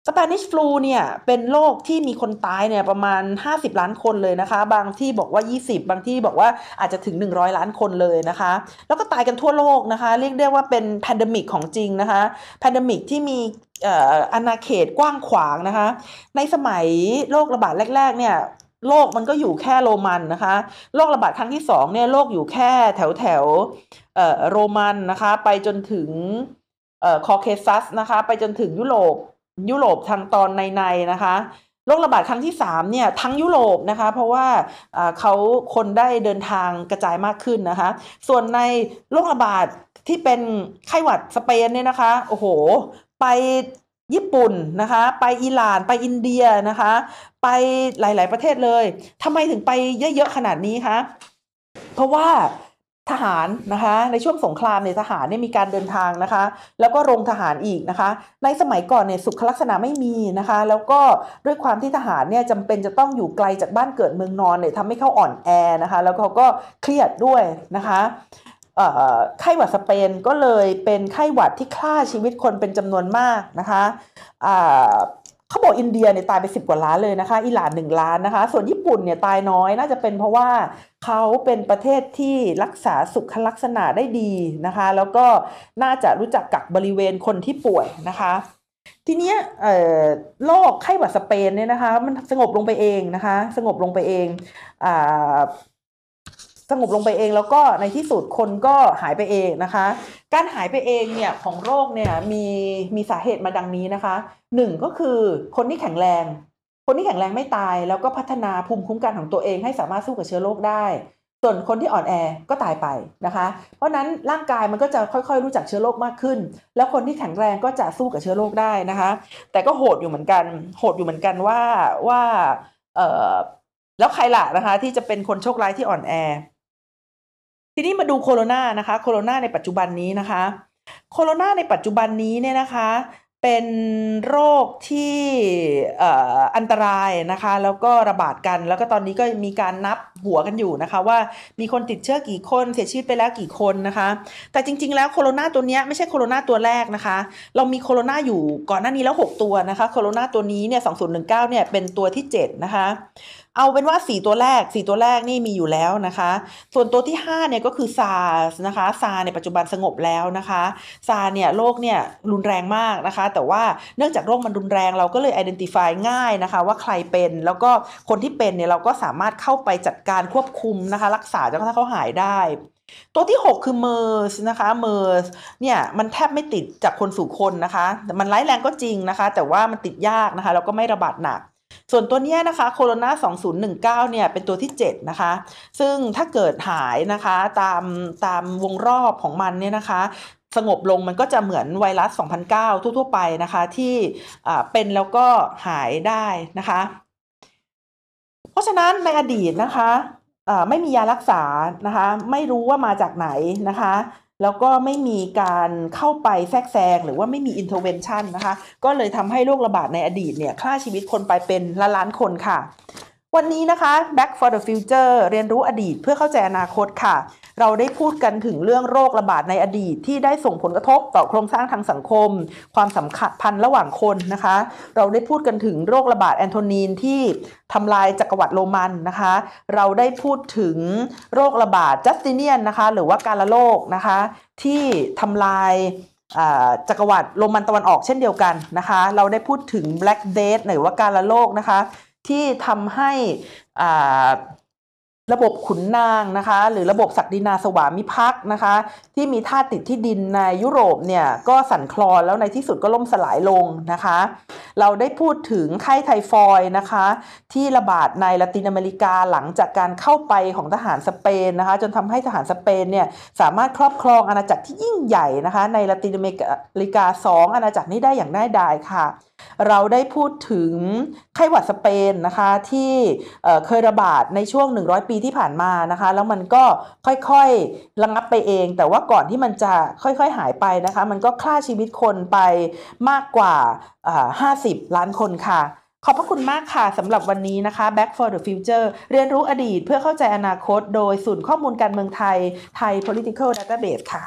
Spanish flu เนี่ยเป็นโรคที่มีคนตายเนี่ยประมาณ 50 ล้านคนเลยนะคะ บางที่บอกว่า 20 บางที่บอกว่าอาจจะถึง 100 ล้านคนเลยนะคะ แล้วก็ตายกันทั่วโลกนะคะ เรียกได้ว่าเป็น pandemic ของจริงนะคะ pandemic ที่มีอาณาเขตกว้างขวางนะคะ ในสมัยโรคระบาดแรก ๆ เนี่ยโรคมันก็อยู่แค่โรมันนะคะโรคระบาดครั้งที่สองเนี่ยโรคอยู่แค่แถวแถวโรมันนะคะ ไปจนถึงคอเคซัสนะคะ ไปจนถึงยุโรป ยุโรปทางตอนในๆนะคะโรคระบาดครั้งที่3เนี่ยทั้งยุโรปนะคะ เพราะว่าอ่าเขาคนได้เดินทางกระจายมากขึ้นนะคะ ส่วนในโรคระบาดที่เป็นไข้หวัดสเปนเนี่ยนะคะโอ้โห ไปญี่ปุ่นนะคะ ไปอิหร่านไปอินเดียนะคะ ไปหลาย ๆ ประเทศเลยทำไมถึงไปเยอะ ๆ ขนาดนี้คะเพราะว่า ทหารนะคะในช่วงสงครามเนี่ยทหารเนี่ยมีการเดินทางนะคะ แล้วก็โรงทหารอีกนะคะ ในสมัยก่อนเนี่ยสุขลักษณะไม่มีนะคะ แล้วก็ด้วยความที่ทหารเนี่ยจำเป็นจะต้องอยู่ไกลจากบ้านเกิดเมืองนอนเนี่ยทำให้เขาอ่อนแอนะคะ แล้วเขาก็เครียดด้วยนะคะไข้หวัดสเปนก็เลยเป็นไข้หวัดที่ฆ่าชีวิตคนเป็นจำนวนมากนะคะ เขาบอกอินเดียเนี่ยตายไปสิบกว่าล้านเลยนะคะอิหร่านหนึ่งล้านนะคะ ส่วนญี่ปุ่นเนี่ยตายน้อยน่าจะเป็นเพราะว่าเขาเป็นประเทศที่รักษาสุขลักษณะได้ดีนะคะ แล้วก็น่าจะรู้จักกักบริเวณคนที่ป่วยนะคะทีเนี้ยโรคไข้หวัดสเปนเนี่ยนะคะ มันสงบลงไปเองนะคะ สงบลงไปเองอ สงบลงไปเองแล้วก็ในที่สุดคนก็หายไปเองนะคะ การหายไปเองเนี่ยของโรคเนี่ยมีมีสาเหตุมาดังนี้นะคะหนึ่งก็คือคนที่แข็งแรง คนที่แข็งแรงไม่ตาย แล้วก็พัฒนาภูมิคุ้มกันของตัวเองให้สามารถสู้กับเชื้อโรคได้ ส่วนคนที่อ่อนแอก็ตายไปนะคะ เพราะนั้นร่างกายมันก็จะค่อยๆ รู้จักเชื้อโรคมากขึ้น แล้วคนที่แข็งแรงก็จะสู้กับเชื้อโรคได้นะคะ แต่ก็โหดอยู่เหมือนกัน โหดอยู่เหมือนกันว่าว่าเออแล้วใครล่ะนะคะ ที่จะเป็นคนโชคร้ายที่อ่อนแอ ทีนี้มาดูโคโรนานะคะโคโรนาในปัจจุบันนี้นะคะโคโรนาในปัจจุบันนี้เนี่ยนะคะเป็นโรคที่อันตรายนะคะแล้วก็ระบาดกันแล้วก็ตอนนี้ก็มีการนับหัวกันอยู่นะคะว่ามีคนติดเชื้อกี่คนเสียชีวิตไปแล้วกี่คนนะคะแต่จริง ๆ แล้วโคโรนาตัวเนี้ยไม่ใช่โคโรนาตัวแรกนะคะเรามีโคโรนาอยู่ก่อนหน้านี้แล้ว 6 ตัวนะคะโคโรนาตัวนี้เนี่ย2019เนี่ยเป็นตัวที่7นะคะ เอาเป็นว่า 4 ตัวแรก 4 ตัวแรกนี่มีอยู่แล้วนะคะ ส่วนตัวที่5เนี่ยก็คือ SARS นะคะ SARS ในปัจจุบันสงบแล้วนะคะ SARS เนี่ยโรคเนี่ยรุนแรงมากนะคะ แต่ว่าเนื่องจากโรคมันรุนแรงเราก็เลย identify ง่ายนะคะ ว่าใครเป็นแล้วก็คนที่เป็นเนี่ยเราก็สามารถเข้าไปจัดการควบคุมนะคะ รักษาจนกระทั่งเขาหายได้ตัวที่ 6 คือ MERS นะคะ MERS เนี่ยมันแทบไม่ติดจากคนสู่คนนะคะแต่มันร้ายแรงก็จริงนะคะ แต่ว่ามันติดยากนะคะแล้วก็ไม่ระบาดหนัก ส่วนตัวนี้นะคะโคโรนา2019เนี่ยเป็นตัวที่ 7 นะคะ ซึ่งถ้าเกิดหายนะคะตามตามวงรอบของมันเนี่ยนะคะสงบลงมันก็จะเหมือนไวรัส 2009 ทั่ว ๆ ไปนะคะ ที่เป็นแล้วก็หายได้นะคะ เพราะฉะนั้นในอดีตนะคะไม่มียารักษานะคะ ไม่รู้ว่ามาจากไหนนะคะ แล้วก็ไม่มีการเข้าไปแทรกแซงหรือว่าไม่มี intervention นะคะ ก็เลยทำให้โรคระบาดในอดีตเนี่ยฆ่าชีวิตคนไปเป็นล้านล้านคนค่ะ วันนี้นะคะ Back for the Future เรียนรู้อดีตเพื่อเข้าใจอนาคตค่ะ เราได้พูดกันถึงเรื่องโรคระบาดในอดีตที่ได้ส่งผลกระทบต่อโครงสร้างทางสังคม ความสัมพันธ์ระหว่างคนนะคะ เราได้พูดกันถึงโรคระบาดแอนโทนีนที่ทำลายจักรวรรดิโรมันนะคะ เราได้พูดถึงโรคระบาดจัสติเนียนนะคะ หรือว่าการละโรคนะคะ ที่ทำลายจักรวรรดิโรมันตะวันออกเช่นเดียวกันนะคะ เราได้พูดถึง Black Death หรือว่าการละโรคนะคะ ที่ทำให้อ่าระบบขุนนางนะคะ หรือระบบศักดินาสวามิภักดิ์นะคะ ที่มีท่าติดที่ดินในยุโรปเนี่ยก็สั่นคลอนแล้วในที่สุดก็ล่มสลายลงนะคะ เราได้พูดถึงไข้ไทฟอยนะคะ ที่ระบาดในละตินอเมริกาหลังจากการเข้าไปของทหารสเปนนะคะ จนทำให้ทหารสเปนเนี่ยสามารถครอบครองอาณาจักรที่ยิ่งใหญ่นะคะ ในละตินอเมริกาสองอาณาจักรนี้ได้อย่างง่ายดายค่ะ เราได้พูดถึงไข้หวัดสเปนนะคะที่เอ่อเคยระบาดในช่วง 100 ปีที่ผ่านมานะคะแล้วมันก็ค่อยๆระงับไปเอง แต่ว่าก่อนที่มันจะค่อยๆหายไปนะคะมันก็ฆ่าชีวิตคนไปมากกว่าอ่า 50 ล้านคนค่ะขอบพระคุณมากค่ะสำหรับวันนี้นะคะ Back for the Future เรียนรู้อดีตเพื่อเข้าใจอนาคต โดยศูนย์ข้อมูลการเมืองไทย ไทย Political Database ค่ะ